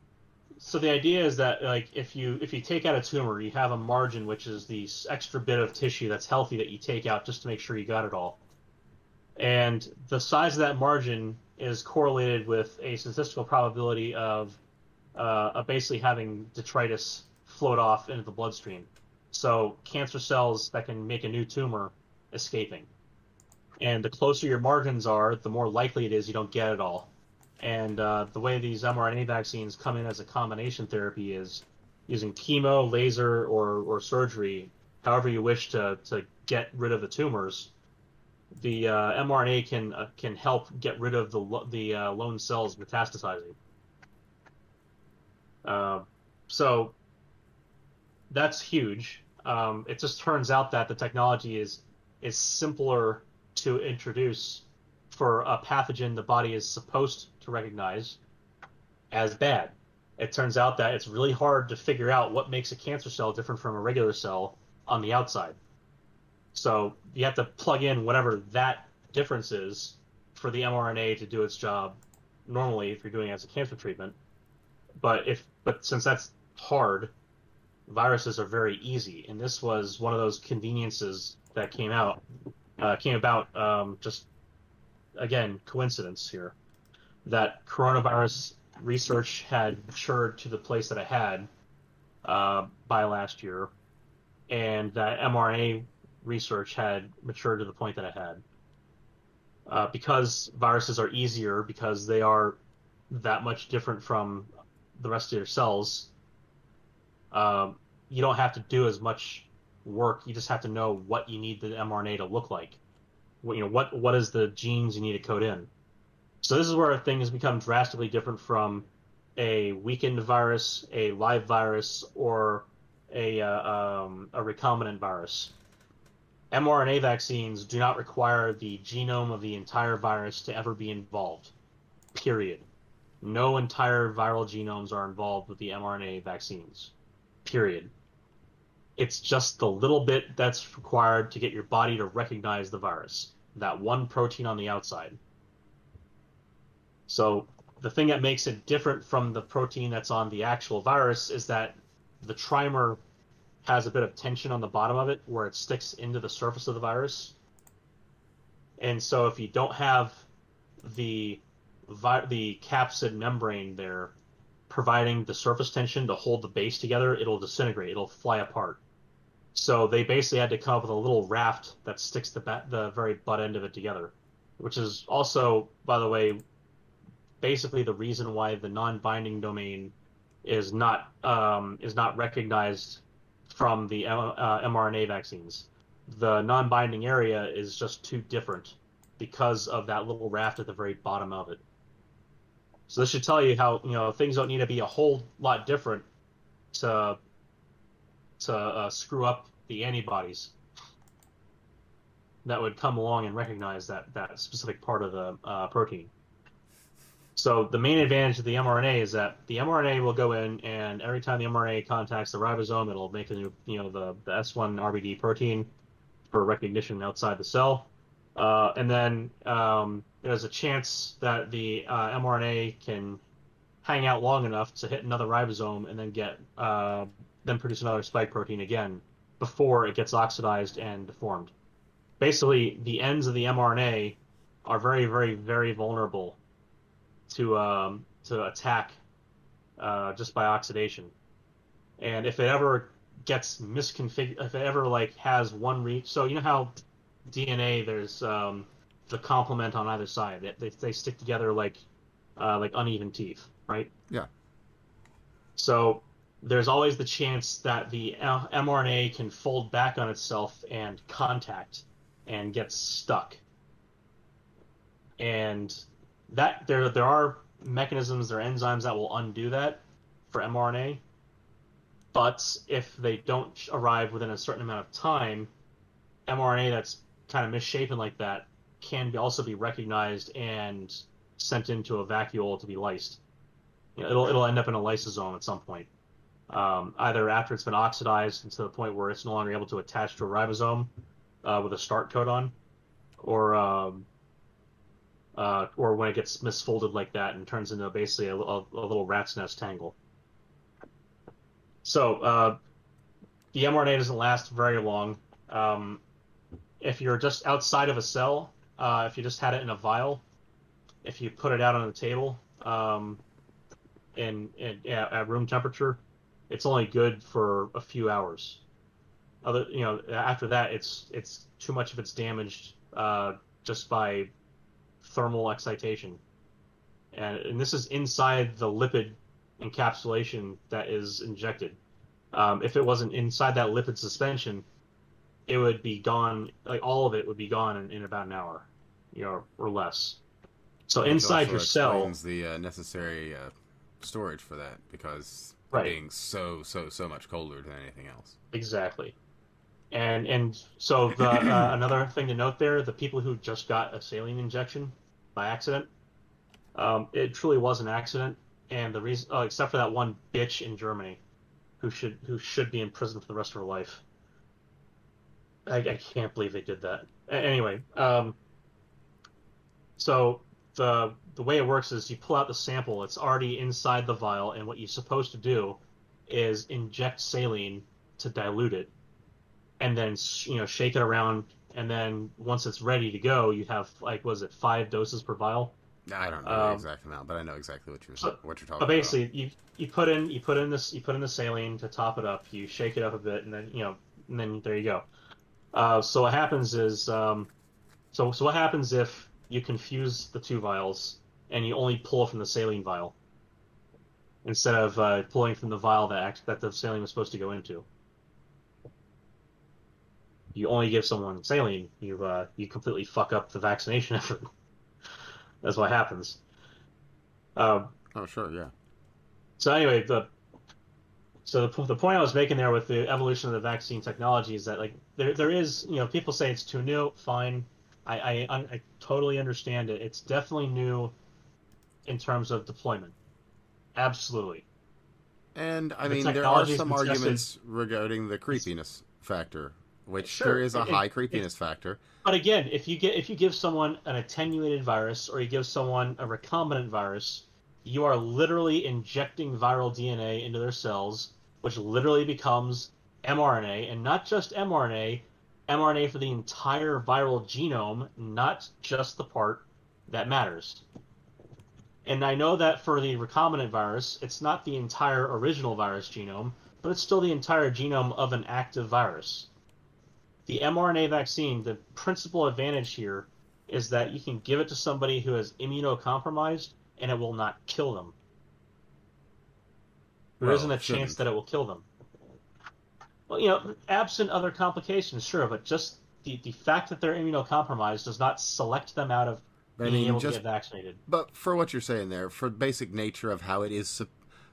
B: so the idea is that like if you if you take out a tumor, you have a margin which is the extra bit of tissue that's healthy that you take out just to make sure you got it all. And the size of that margin is correlated with a statistical probability of uh, of basically having detritus float off into the bloodstream. So cancer cells that can make a new tumor escaping. And the closer your margins are, the more likely it is you don't get it all. And uh, the way these mRNA vaccines come in as a combination therapy is using chemo, laser, or, or surgery, however you wish to, to get rid of the tumors, the uh, mRNA can uh, can help get rid of the the uh, lone cells metastasizing. Uh, so that's huge. Um, it just turns out that the technology is is simpler to introduce for a pathogen the body is supposed to recognize as bad. It turns out that it's really hard to figure out what makes a cancer cell different from a regular cell on the outside. So you have to plug in whatever that difference is for the mRNA to do its job normally if you're doing it as a cancer treatment. But if but since that's hard, viruses are very easy, and this was one of those conveniences that came out uh, came about um, just again coincidence here that coronavirus research had matured to the place that it had uh, by last year, and that mRNA research had matured to the point that it had. Uh, because viruses are easier, because they are that much different from the rest of your cells, um, you don't have to do as much work. You just have to know what you need the mRNA to look like. What, you know, what what is the genes you need to code in. So this is where things become drastically different from a weakened virus, a live virus, or a uh, um, a recombinant virus mRNA vaccines do not require the genome of the entire virus to ever be involved. Period. No entire viral genomes are involved with the mRNA vaccines. Period. It's just the little bit that's required to get your body to recognize the virus, that one protein on the outside. So, the thing that makes it different from the protein that's on the actual virus is that the trimer has a bit of tension on the bottom of it where it sticks into the surface of the virus. And so if you don't have the vi- the capsid membrane there providing the surface tension to hold the base together, it'll disintegrate, it'll fly apart. So they basically had to come up with a little raft that sticks the the very butt end of it together, which is also, by the way, basically the reason why the non-binding domain is not um, is not recognized from the uh, mRNA vaccines. The non-binding area is just too different because of that little raft at the very bottom of it. So this should tell you how you know things don't need to be a whole lot different to to uh, screw up the antibodies that would come along and recognize that that specific part of the uh, protein. So the main advantage of the mRNA is that the mRNA will go in, and every time the mRNA contacts the ribosome, it'll make a new, you know, the, the S1 RBD protein for recognition outside the cell. Uh, and then um, there's a chance that the uh, mRNA can hang out long enough to hit another ribosome and then get uh, then produce another spike protein again before it gets oxidized and deformed. Basically, the ends of the mRNA are very, very, very vulnerable to um, to attack uh, just by oxidation. And if it ever gets misconfigured, if it ever like has one reach, so you know how DNA there's um, the complement on either side. They, they, they stick together like uh, like uneven teeth, right?
A: Yeah.
B: So there's always the chance that the mRNA can fold back on itself and contact and get stuck. And that there there are mechanisms, there are enzymes that will undo that for mRNA. But if they don't arrive within a certain amount of time, mRNA that's kind of misshapen like that can be also be recognized and sent into a vacuole to be lysed. You know, it'll it'll end up in a lysosome at some point, um, either after it's been oxidized to the point where it's no longer able to attach to a ribosome uh, with a start codon, or um, uh, or when it gets misfolded like that and turns into basically a, a, a little rat's nest tangle. So uh, the mRNA doesn't last very long. Um, if you're just outside of a cell, uh, if you just had it in a vial, if you put it out on the table um, in, in at room temperature, it's only good for a few hours. Other, you know, after that, it's it's too much of it's damaged uh, just by thermal excitation. And, and this is inside the lipid encapsulation that is injected. Um, if it wasn't inside that lipid suspension, it would be gone. Like all of it would be gone in, in about an hour, you know, or less. So
A: Which
B: inside your cell,
A: the uh, necessary uh, storage for that because
B: Right.
A: being so so so much colder than anything else.
B: exactly. And and so the uh, another thing to note there: the people who just got a saline injection by accident, um, it truly was an accident. And the reason, oh, except for that one bitch in Germany, who should who should be in prison for the rest of her life. I, I can't believe they did that. Anyway, um, so the the way it works is you pull out the sample. It's already inside the vial, and what you're supposed to do is inject saline to dilute it, and then you know shake it around. And then once it's ready to go, you have like was it five doses per vial?
A: No, I don't know the
B: Um,
A: exact amount, but I know exactly what you're
B: so-
A: what you're talking
B: But
A: about.
B: basically, you you put in you put in this you put in the saline to top it up. You shake it up a bit, and then you know, and then there you go. Uh, so what happens is, um, so so what happens if you confuse the two vials and you only pull from the saline vial instead of uh, pulling from the vial that act, that the saline was supposed to go into? You only give someone saline, you uh, you completely fuck up the vaccination effort. That's what happens. Um,
A: Oh sure, yeah.
B: so anyway, the so the, the point I was making there with the evolution of the vaccine technology is that like there there is you know people say it's too new. Fine, I I, I totally understand it. It's definitely new in terms of deployment. Absolutely.
A: And I
B: The
A: mean, there are some arguments regarding the creepiness factor, which
B: Sure,
A: there is a
B: it-
A: high
B: it-
A: creepiness factor.
B: But again, if you get if you give someone an attenuated virus or you give someone a recombinant virus, you are literally injecting viral DNA into their cells, which literally becomes mRNA, and not just mRNA, mRNA for the entire viral genome, not just the part that matters. And I know that for the recombinant virus, it's not the entire original virus genome, but it's still the entire genome of an active virus the mRNA vaccine, the principal advantage here is that you can give it to somebody who is immunocompromised and it will not kill them. There
A: Well,
B: not a chance that it will kill them. Well, you know, absent other complications, sure, but just the, the fact that they're immunocompromised does not select them out of
A: I
B: being
A: mean,
B: able
A: just
B: to get vaccinated.
A: but for what you're saying there, for basic nature of how it is,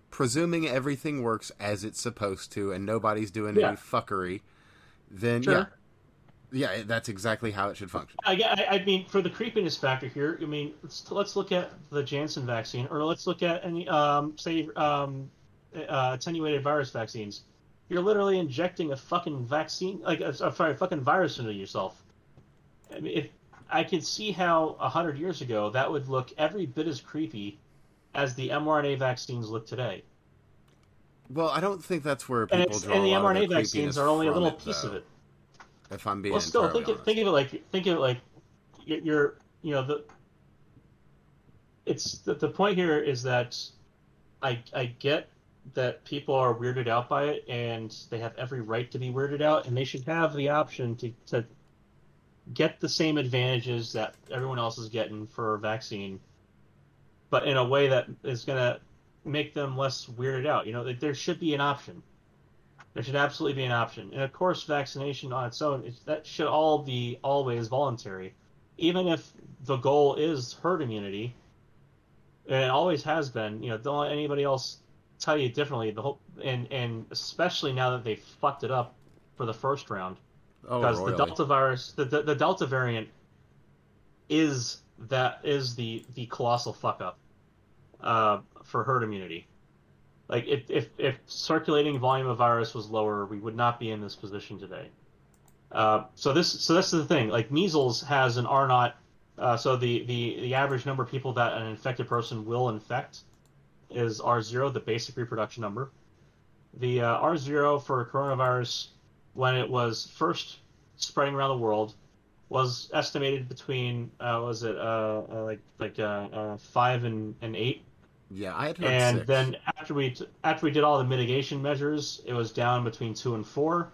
A: presuming everything works as it's supposed to, and nobody's doing
B: Yeah.
A: any fuckery, then
B: Sure.
A: yeah, yeah, that's exactly how it should function.
B: I, I, I mean, for the creepiness factor here, I mean, let's, let's look at the Janssen vaccine, or let's look at any, um, say, um, uh, attenuated virus vaccines. You're literally injecting a fucking vaccine, like, a, sorry, a fucking virus into yourself. I mean, if I could see how a hundred years ago that would look every bit as creepy as the mRNA vaccines look today.
A: Well, I don't think that's where people
B: it's,
A: draw
B: and the
A: a lot of
B: mRNA vaccines are only a little
A: it,
B: piece of it.
A: If I'm being
B: well, still think of,
A: honest.
B: think of it like think of it like you're, you're you know the it's the, the point here is that I I get that people are weirded out by it and they have every right to be weirded out and they should have the option to to get the same advantages that everyone else is getting for a vaccine but in a way that is going to make them less weirded out you know like, there should be an option there should absolutely be an option. And of course, vaccination on its own, it's, that should all be always voluntary. Even if the goal is herd immunity, and it always has been, you know, don't let anybody else tell you differently. The whole, and, and especially now that they fucked it up for the first round.
A: oh,
B: Because the. Delta virus, the, the, the Delta variant is that is the, the colossal fuck up uh, for herd immunity. Like if, if if circulating volume of virus was lower, we would not be in this position today. Uh, so this so this is the thing. Like measles has an R naught. Uh, so the, the the average number of people that an infected person will infect is R zero, the basic reproduction number. The uh, R zero for coronavirus, when it was first spreading around the world, was estimated between uh, was it uh, uh, like like five and, and eight
A: Yeah, I had heard
B: and
A: six.
B: then after we after we did all the mitigation measures, it was down between two and four.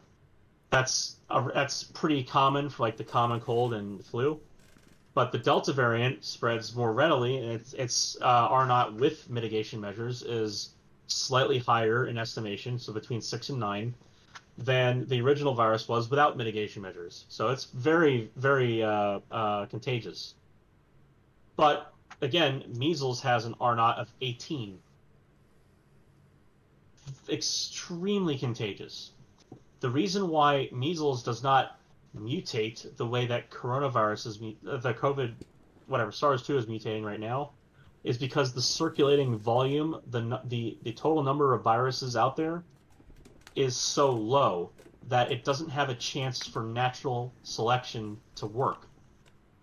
B: That's a, that's pretty common for like the common cold and flu, but the Delta variant spreads more readily, and it's it's uh, R naught with mitigation measures is slightly higher in estimation, so between six and nine, than the original virus was without mitigation measures. So it's very, very uh, uh, contagious. But again, measles has an R naught of 18. Extremely contagious. The reason why measles does not mutate the way that coronavirus is, uh, the COVID, whatever, SARS 2 is mutating right now, is because the circulating volume, the, the, the total number of viruses out there, is so low that it doesn't have a chance for natural selection to work.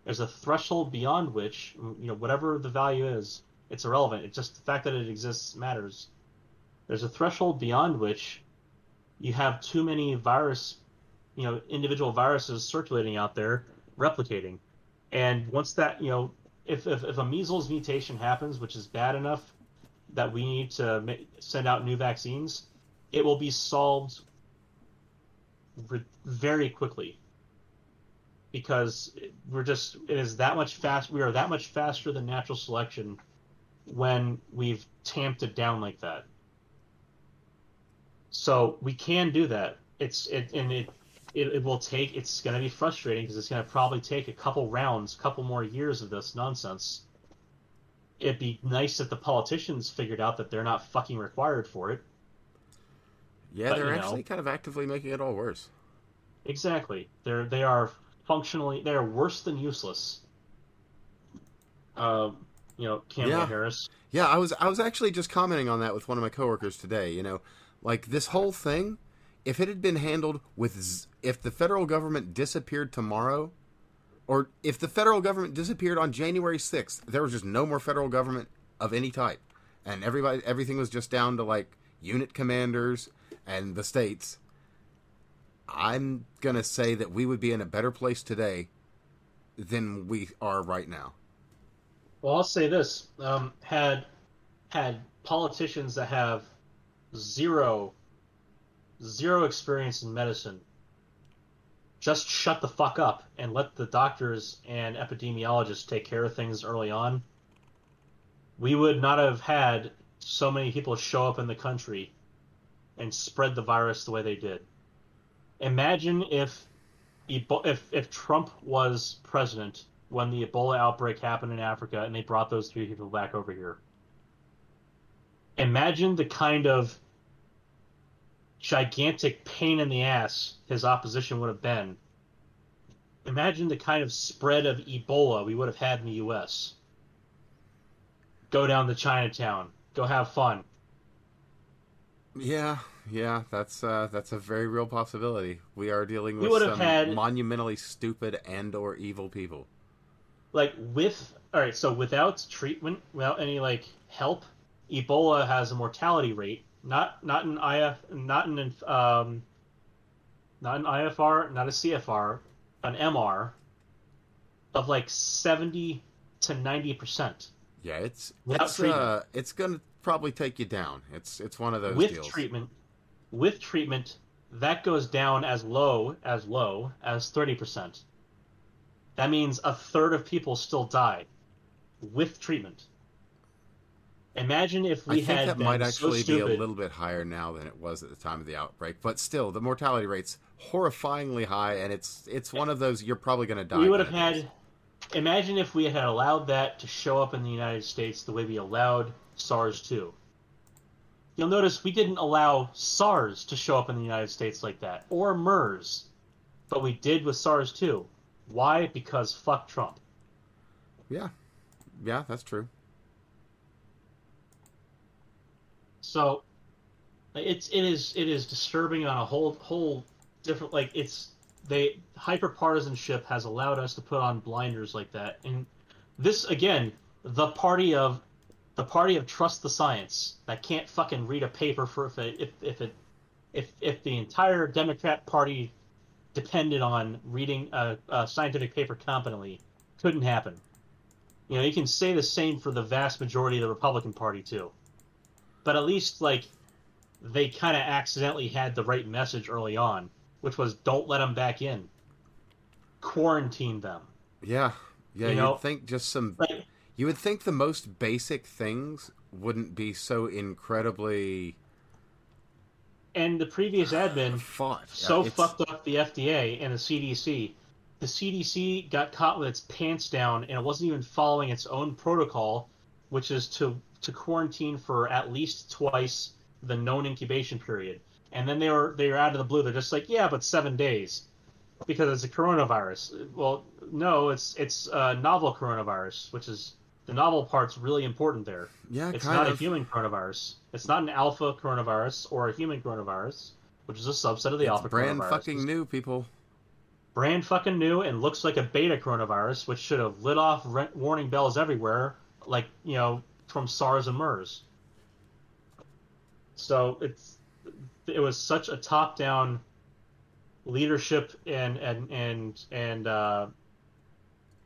B: There's a threshold beyond which, you know, whatever the value is, it's irrelevant. It's just the fact that it exists matters. There's a threshold beyond which you have too many virus, you know, individual viruses circulating out there replicating. And once that, you know, if, if, if a measles mutation happens, which is bad enough that we need to send out new vaccines, it will be solved re- very quickly because we're just it is that much fast we are that much faster than natural selection when we've tamped it down like that. So we can do that. It's it and it it, it will take it's going to be frustrating because it's going to probably take a couple rounds couple more years of this nonsense. It'd be nice if the politicians figured out that they're not fucking required for it.
A: Yeah
B: But,
A: they're
B: you know-
A: actually kind of actively making it all worse.
B: Exactly. They're they are functionally they are worse than useless. Um, you know, Kamala
A: Yeah.
B: Harris.
A: Yeah, I was I was actually just commenting on that with one of my coworkers today. You know, like this whole thing, if it had been handled with, z- if the federal government disappeared tomorrow, or if the federal government disappeared on January sixth, there was just no more federal government of any type, and everybody everything was just down to like unit commanders and the states. I'm gonna say that we would be in a better place today than we are right now.
B: Well, I'll say this: um, had had politicians that have zero zero experience in medicine just shut the fuck up and let the doctors and epidemiologists take care of things early on, we would not have had so many people show up in the country and spread the virus the way they did. Imagine if if if Trump was president when the Ebola outbreak happened in Africa and they brought those three people back over here. Imagine the kind of gigantic pain in the ass his opposition would have been. Imagine the kind of spread of Ebola we would have had in the U.S. Go down to Chinatown. Go have fun.
A: Yeah, yeah, that's uh, that's a very real possibility. We are dealing with some
B: had-
A: monumentally stupid and or evil people.
B: like with all right so without treatment without any like help ebola has a mortality rate not not in if not in um not an ifr not a cfr an mr of like 70 to 90 percent
A: Yeah, it's
B: Without
A: it's uh, it's gonna probably take you down. It's it's one of those
B: with
A: deals.
B: treatment with treatment that goes down as low as low as 30 percent that means a third of people still die with treatment imagine if we
A: I think
B: had
A: that might
B: so
A: actually be a little bit higher now than it was at the time of the outbreak, but still, the mortality rate's horrifyingly high, and it's it's one of those you're probably gonna die.
B: we would have had imagine if we had allowed that to show up in the united states the way we allowed sars-2 you'll notice we didn't allow sars to show up in the united states like that or mers but we did with sars-2 why because fuck trump.
A: Yeah, yeah, that's true.
B: so it's it is it is disturbing on a whole whole different like it's they hyper partisanship has allowed us to put on blinders like that and this again the party of the party of trust the science that can't fucking read a paper for if it if, if it if if the entire democrat party depended on reading a, a scientific paper competently couldn't happen you know you can say the same for the vast majority of the republican party too but at least like they kind of accidentally had the right message early on, which was don't let them back in, quarantine them.
A: Yeah, yeah.
B: You know,
A: think just some.
B: Like
A: You would think the most basic things wouldn't be so incredibly
B: And the previous admin
A: fought.
B: so
A: It's-
B: fucked up the FDA and the CDC. The CDC got caught with its pants down, and it wasn't even following its own protocol, which is to to quarantine for at least twice the known incubation period. And then they were they were out of the blue. They're just like, yeah, but seven days, because it's a coronavirus. Well, no, it's it's a novel coronavirus, which is the novel part's really important there.
A: Yeah,
B: It's not
A: of.
B: a human coronavirus. It's not an alpha coronavirus or a human coronavirus, which is a subset of the
A: It's
B: alpha
A: brand
B: coronavirus.
A: fucking new, people.
B: brand fucking new and looks like a beta coronavirus, which should have lit off warning bells everywhere, like you know from SARS and MERS. So it's it was such a top down leadership and and and and uh, and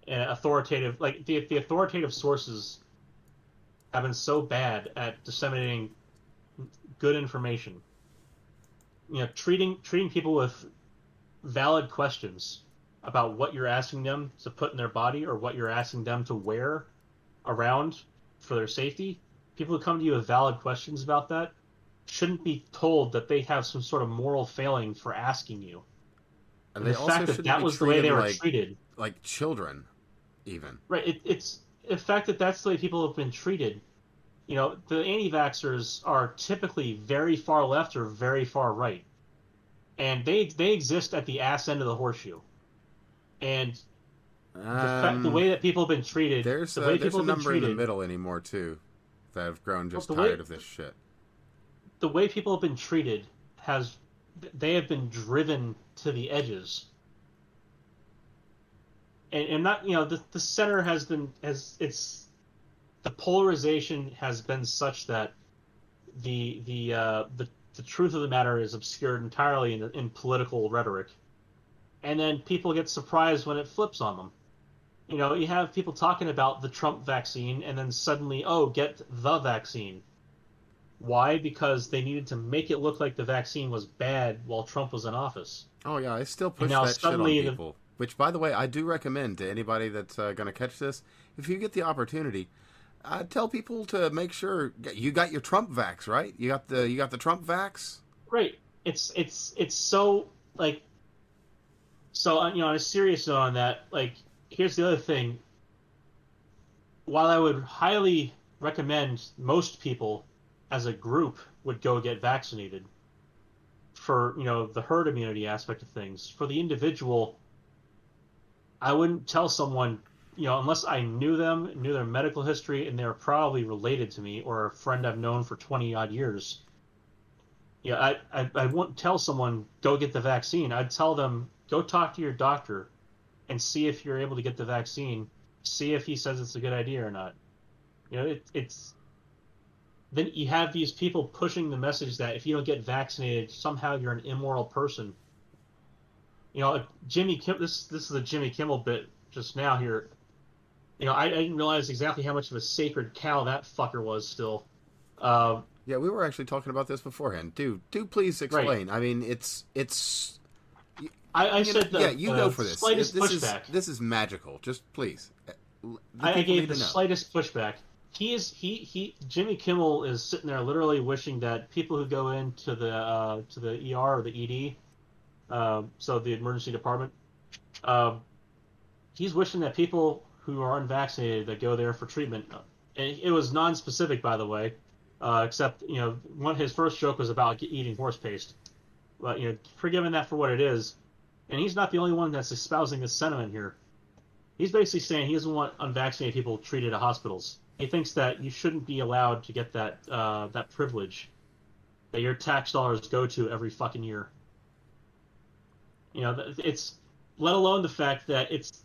B: authoritative like the the authoritative sources have been so bad at disseminating good information. You know, treating treating people with valid questions about what you're asking them to put in their body or what you're asking them to wear around for their safety. People who come to you with valid questions about that shouldn't be told that they have some sort of moral failing for asking you.
A: And
B: the
A: they also
B: fact that that was the way they were
A: like,
B: treated
A: like children, even.
B: Right. It, it's the fact that that's the way people have been treated. You know, the anti-vaxxers are typically very far left or very far right, and they they exist at the ass end of the horseshoe. And the, fact, the
A: Um,
B: way that people have been treated,
A: there's
B: the
A: uh, there's a number in the middle anymore too, that have grown just
B: the way-
A: tired of this shit.
B: the way people have been treated has they have been driven to the edges and, and not you know the, the center has been has it's the polarization has been such that the the uh, the the truth of the matter is obscured entirely in, in political rhetoric and then people get surprised when it flips on them you know you have people talking about the trump vaccine and then suddenly oh get the vaccine why? Because they needed to make it look like the vaccine was bad while Trump was in office.
A: Oh yeah, I still push
B: now
A: that shit on
B: suddenly the-
A: people. Which, by the way, I do recommend to anybody that's uh, going to catch this. If you get the opportunity, uh, tell people to make sure you got your Trump vax, right? You got the you got the Trump vax.
B: Right. It's it's it's so like so uh, you know on a serious note on that like here's the other thing. While I would highly recommend most people as a group would go get vaccinated for you know the herd immunity aspect of things for the individual i wouldn't tell someone you know unless i knew them knew their medical history and they're probably related to me or a friend i've known for 20 odd years. Yeah I, I i wouldn't tell someone go get the vaccine. I'd tell them go talk to your doctor and see if you're able to get the vaccine see if he says it's a good idea or not. You know it, it's then you have these people pushing the message that if you don't get vaccinated, somehow you're an immoral person. You know, Jimmy Kim. This this is a Jimmy Kimmel bit just now here. You know, I, I didn't realize exactly how much of a sacred cow that fucker was. Still, uh,
A: Yeah, we were actually talking about this beforehand. Do do please explain. I mean, it's it's.
B: I, I
A: you know-
B: said the,
A: yeah, you
B: the
A: go for this.
B: slightest
A: this
B: pushback.
A: is this is magical. Just please. Uh,
B: I gave the slightest pushback. He is he he Jimmy Kimmel is sitting there literally wishing that people who go into the uh, to the ER or the ED, um, so the emergency department, um, he's wishing that people who are unvaccinated that go there for treatment, and it was non-specific by the way, uh, except you know one his first joke was about eating horse paste, but you know forgiving that for what it is, and he's not the only one that's espousing this sentiment here. He's basically saying he doesn't want unvaccinated people treated at hospitals. He thinks that you shouldn't be allowed to get that uh, that privilege that your tax dollars go to every fucking year. You know, it's let alone the fact that it's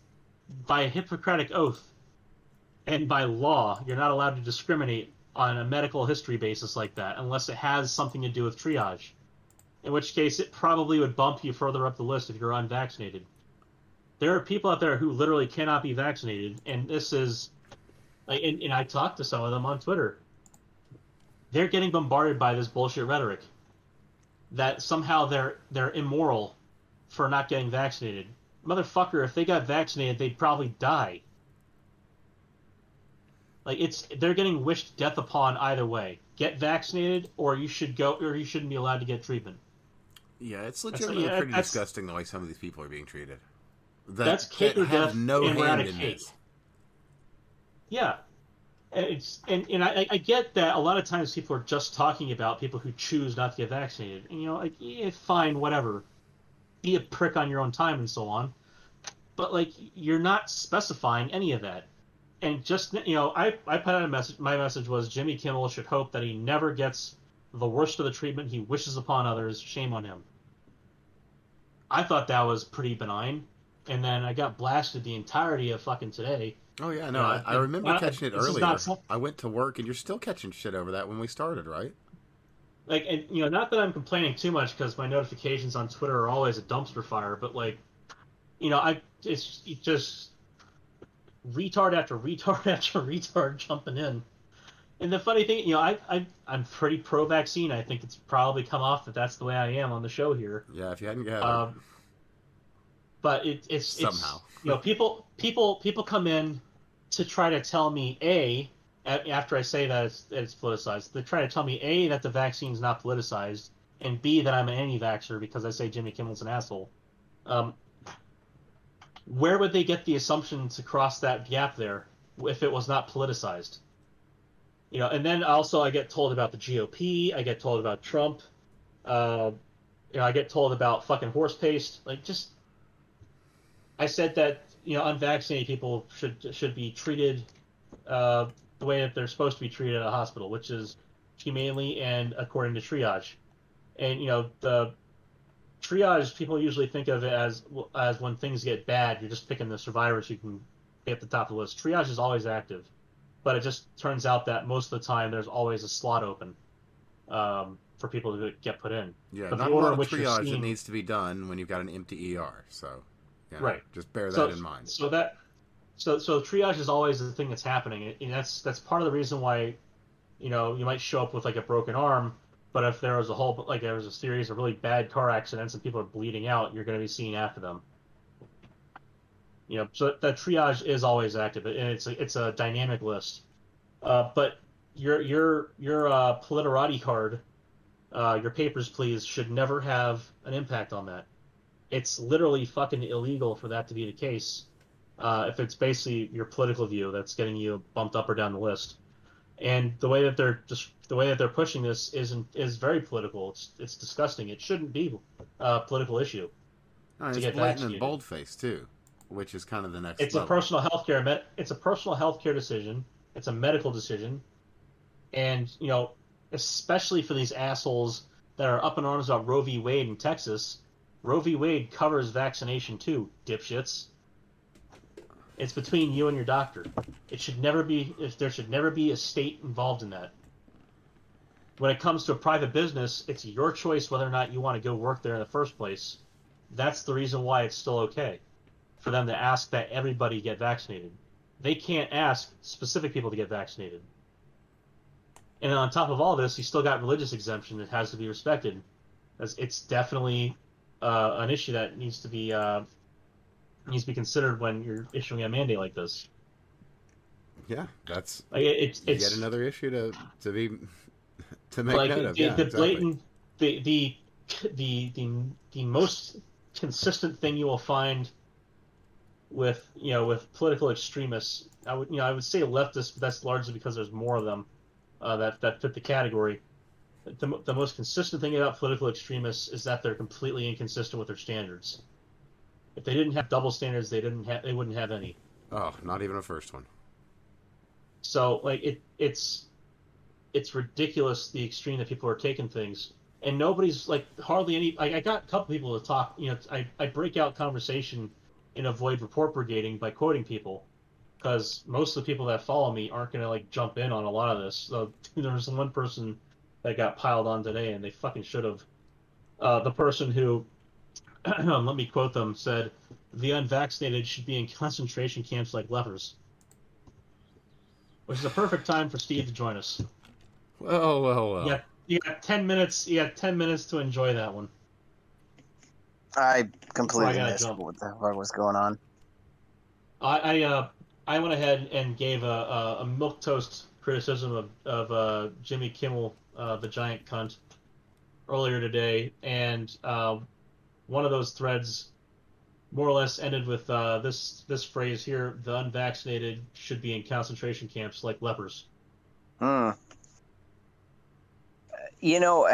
B: by a Hippocratic oath and by law you're not allowed to discriminate on a medical history basis like that unless it has something to do with triage. In which case, it probably would bump you further up the list if you're unvaccinated there are people out there who literally cannot be vaccinated, and this is, and, and I talked to some of them on Twitter. They're getting bombarded by this bullshit rhetoric that somehow they're they're immoral for not getting vaccinated. Motherfucker, if they got vaccinated, they'd probably die. Like it's they're getting wished death upon either way. Get vaccinated, or you should go, or you shouldn't be allowed to get treatment.
A: Yeah, it's legitimately
B: yeah,
A: pretty
B: that's-
A: disgusting the way some of these people are being treated. That,
B: That's cake
A: that have no
B: and
A: hand in this.
B: Yeah, and it's and, and I, I get that a lot of times people are just talking about people who choose not to get vaccinated, and you know, like yeah, fine, whatever, be a prick on your own time and so on, but like you're not specifying any of that, and just you know, I I put out a message. My message was Jimmy Kimmel should hope that he never gets the worst of the treatment he wishes upon others. Shame on him. I thought that was pretty benign, and then I got blasted the entirety of fucking today.
A: Oh yeah, no,
B: Yeah,
A: I, I remember
B: uh,
A: catching it earlier.
B: not
A: I went to work, and you're still catching shit over that when we started, right?
B: Like and you know not that i'm complaining too much because my notifications on twitter are always a dumpster fire but like you know i it's it just retard after retard after retard jumping in. And the funny thing you know i, I i'm pretty pro vaccine i think it's probably come off that that's the way i am on the show here.
A: Yeah, if you hadn't gathered,
B: um, but it, it's
A: Somehow.
B: it's, you know people people people come in to try to tell me a- after I say that it's, that it's politicized, they're trying to tell me a that the vaccine's not politicized, and b that I'm an anti-vaxxer because I say Jimmy Kimmel's an asshole. Um, where would they get the assumption to cross that gap there if it was not politicized? You know, and then also I get told about the GOP, I get told about Trump, uh, you know, I get told about fucking horse paste. Like, just I said that you know unvaccinated people should should be treated uh, the way that they're supposed to be treated at a hospital, which is humanely and according to triage. And you know the triage people usually think of it as as when things get bad, you're just picking the survivors you can get at the top of the list. Triage is always active, but it just turns out that most of the time there's always a slot open um, for people to get put in.
A: yeah,
B: but the
A: not a
B: order
A: lot of triage that needs to be done when you've got an empty ER. So, know,
B: Right.
A: just bear that
B: so,
A: in mind.
B: So that, so so triage is always the thing that's happening, and that's that's part of the reason why, you know, you might show up with like a broken arm, but if there was a whole like there was a series of really bad car accidents and people are bleeding out, you're going to be seen after them. You know, so that triage is always active, and it's a, it's a dynamic list. Uh, but your your your uh, Politorati card, uh, your papers please should never have an impact on that. It's literally fucking illegal for that to be the case. Uh, if it's basically your political view that's getting you bumped up or down the list, and the way that they're just the way that they're pushing this isn't is very political. It's it's disgusting. It shouldn't be a political issue.
A: Oh, it's
B: get
A: blatant and boldface too, which is kind of the next.
B: It's a personal health care. It's a personal health care decision. It's a medical decision, and you know, especially for these assholes that are up in arms about Roe v. Wade in Texas. Roe v. Wade covers vaccination too, dipshits. It's between you and your doctor. It should never be. There should never be a state involved in that. When it comes to a private business, it's your choice whether or not you want to go work there in the first place. That's the reason why it's still okay for them to ask that everybody get vaccinated. They can't ask specific people to get vaccinated. And on top of all this, you still got religious exemption that has to be respected. It's definitely uh, an issue that needs to be uh, needs to be considered when you're issuing a mandate like this.
A: Yeah, that's
B: Like it's it's
A: get another issue to to be to make
B: like
A: note
B: the,
A: of. Yeah,
B: the
A: exactly.
B: blatant the, the the the the most consistent thing you will find with you know with political extremists i would you know i would say leftists but that's largely because there's more of them uh, that that fit the category the, the most consistent thing about political extremists is that they're completely inconsistent with their standards if they didn't have double standards they didn't have they wouldn't have any
A: Oh, not even a first one.
B: So like it it's it's ridiculous the extreme that people are taking things. And nobody's like hardly any like I got a couple people to talk, you know, I, I break out conversation and avoid report brigading by quoting people. Because most of the people that follow me aren't gonna like jump in on a lot of this. So there was one person that got piled on today and they fucking should have. Uh, the person who let me quote them said the unvaccinated should be in concentration camps like lepers which is a perfect time for Steve to join us.
A: Well, well, well.
B: You you got ten minutes. You got ten minutes to enjoy that one.
C: I completely
B: gotta
C: missed
B: jump.
C: what the fuck was going on.
B: I, I uh, I went ahead and gave a, a, a milk toast criticism of, of uh, Jimmy Kimmel, uh, the giant cunt, earlier today, and uh, one of those threads more or less ended with uh, this this phrase here: "The unvaccinated should be in concentration camps like lepers."
C: Hmm. You know,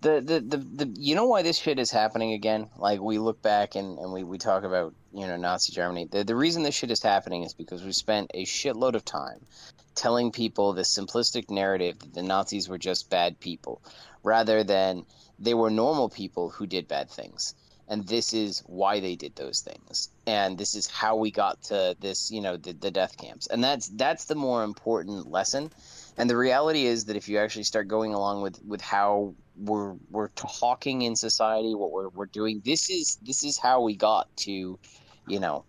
C: the, the the the you know why this shit is happening again? Like we look back and, and we, we talk about you know Nazi Germany. The the reason this shit is happening is because we spent a shitload of time telling people this simplistic narrative that the Nazis were just bad people, rather than they were normal people who did bad things. And this is why they did those things, and this is how we got to this, you know, the, the death camps, and that's that's the more important lesson. And the reality is that if you actually start going along with with how we're we're talking in society, what we're we're doing. This is this is how we got to, you know,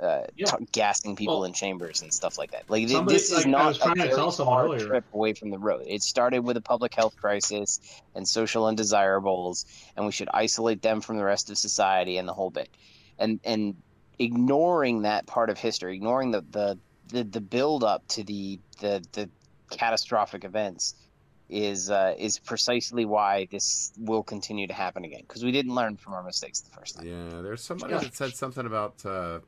C: uh,
B: Yeah.
C: t- gassing people
B: Well,
C: in chambers and stuff like that. Like
B: somebody-
C: this is
B: like, I
C: not
B: was
C: a very
B: tell someone
C: far
B: earlier.
C: trip away from the road. It started with a public health crisis and social undesirables, and we should isolate them from the rest of society and the whole bit. And and ignoring that part of history, ignoring the the the, the build up to the the the catastrophic events is uh, is precisely why this will continue to happen again because we didn't learn from our mistakes the first time.
A: Yeah, there's somebody
B: Yeah.
A: that said something about uh,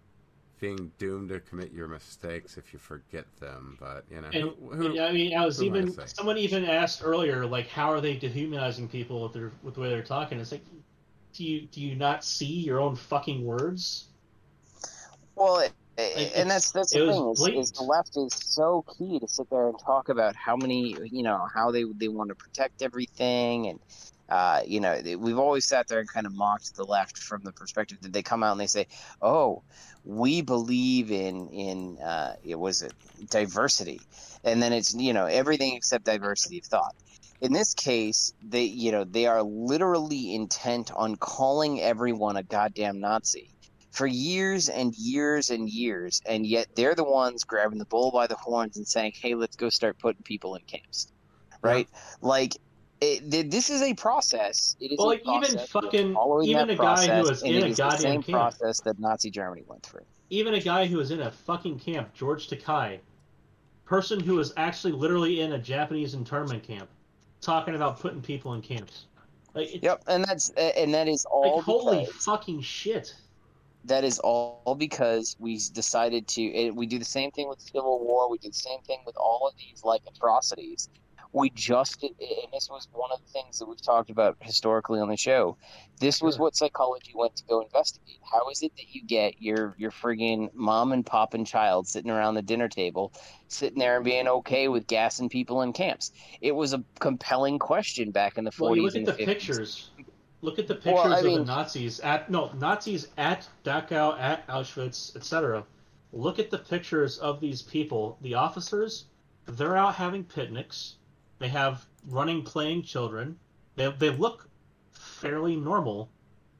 A: being doomed to commit your mistakes if you forget them. But you know,
B: And,
A: who, who,
B: and, I mean, I was
A: who am I
B: even someone even asked earlier, like, how are they dehumanizing people with their with the way they're talking? It's like, do you do you not see your own fucking words?
C: Well, it,
B: Like,
C: and that's that's the thing is, is the left is so key to sit there and talk about how many you know how they they want to protect everything and. Uh, you know, we've always sat there and kind of mocked the left from the perspective that they come out and they say, "Oh, we believe in in uh, it was it diversity," and then it's you know everything except diversity of thought. In this case, they you know they are literally intent on calling everyone a goddamn Nazi for years and years and years, and yet they're the ones grabbing the bull by the horns and saying, "Hey, let's go start putting people in camps." Right? Like it, th- this is a process. It is
B: Well,
C: a
B: like, even fucking- even
C: that
B: a guy who was in a
C: the
B: goddamn
C: same
B: camp.
C: process that Nazi Germany went through.
B: Even a guy who was in a fucking camp, George Takei, person who was actually literally in a Japanese internment camp, talking about putting people in camps. Like,
C: Yep, and that's and that is all
B: like holy fucking shit.
C: that is all because we decided to it, we do the same thing with civil war we do the same thing with all of these like atrocities we just and this was one of the things that we've talked about historically on the show this was what psychology went to go investigate how is it that you get your your friggin mom and pop and child sitting around the dinner table sitting there and being okay with gassing people in camps it was a compelling question back in the 40s
B: Well, look
C: and
B: at the
C: 50s.
B: pictures. Look at the pictures
C: Well, I
B: of
C: mean-
B: the Nazis at no Nazis at Dachau, at Auschwitz, etc. Look at the pictures of these people. The officers, they're out having picnics. They have running, playing children. They they look fairly normal,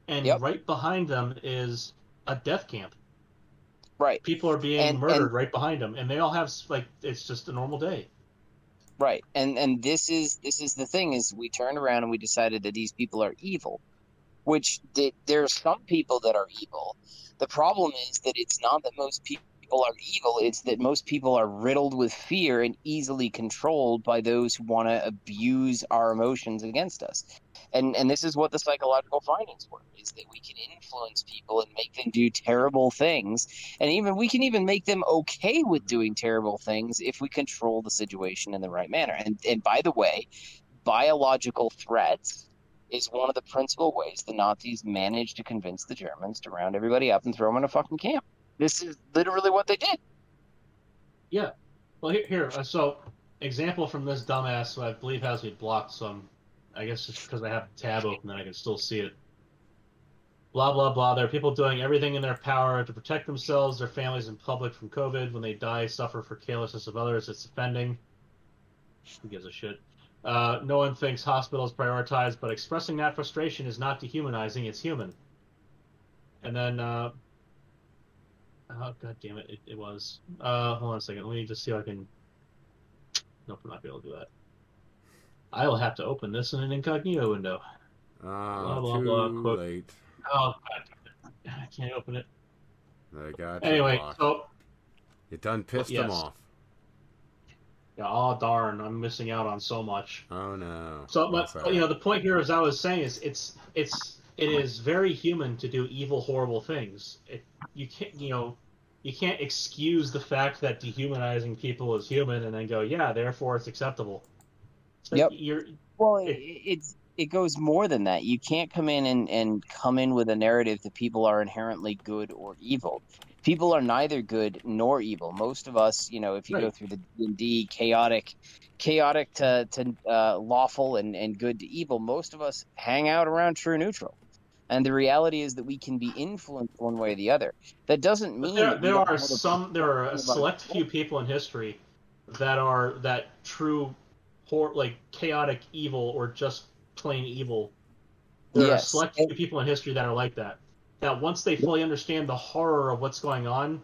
B: and
C: Yep.
B: right behind them is a death camp.
C: right
B: People are being
C: And-
B: murdered
C: and-
B: right behind them, and they all have like it's just a normal day.
C: Right. And and this is this is the thing is we turned around and we decided that these people are evil, which th- there are some people that are evil. The problem is that it's not that most people are evil, it's that most people are riddled with fear and easily controlled by those who want to abuse our emotions against us. And and this is what the psychological findings were is that we can influence people and make them do terrible things and even we can even make them okay with doing terrible things if we control the situation in the right manner and and by the way biological threats is one of the principal ways the nazis managed to convince the germans to round everybody up and throw them in a fucking camp this is literally what they did Yeah.
B: Well, here, here. uh, So, example from this dumbass who I believe has me blocked. So, I'm, I guess just because I have the tab open, then I can still see it. Blah blah blah. There are people doing everything in their power to protect themselves, their families, and public from COVID. When they die, suffer for carelessness of others. It's offending. Who gives a shit? Uh, no one thinks hospitals prioritized, but expressing that frustration is not dehumanizing. It's human. And then, uh, oh god damn it, it, it was. Uh, hold on a second. Let me just see if I can. Nope, I'm not gonna be able to do that. I will have to open this in an incognito window.
A: Ah,
B: blah,
A: too
B: blah,
A: late.
B: Oh god damn it. I can't open it.
A: They got
B: Anyway, so
A: you done pissed them off.
B: yeah, oh darn, I'm missing out on so much.
A: Oh no.
B: So, but you know, the point here, as I was saying, is it's it's it is very human to do evil, horrible things. It, you can't, you know, you can't excuse the fact that dehumanizing people is human and then go, yeah, therefore it's acceptable. It's like
C: Yep.
B: You're
C: Well, it, it's it goes more than that. You can't come in and, and come in with a narrative that people are inherently good or evil. People are neither good nor evil. Most of us, you know, if you go through the D&D chaotic, chaotic to, to uh, lawful and, and good to evil, most of us hang out around true neutral. And the reality is that we can be influenced one way or the other. That doesn't mean
B: there,
C: that
B: there are some there are a select few people in history that are that true hor- like chaotic evil or just plain evil there are
C: Yes.
B: select few people in history that are like that that once they fully understand the horror of what's going on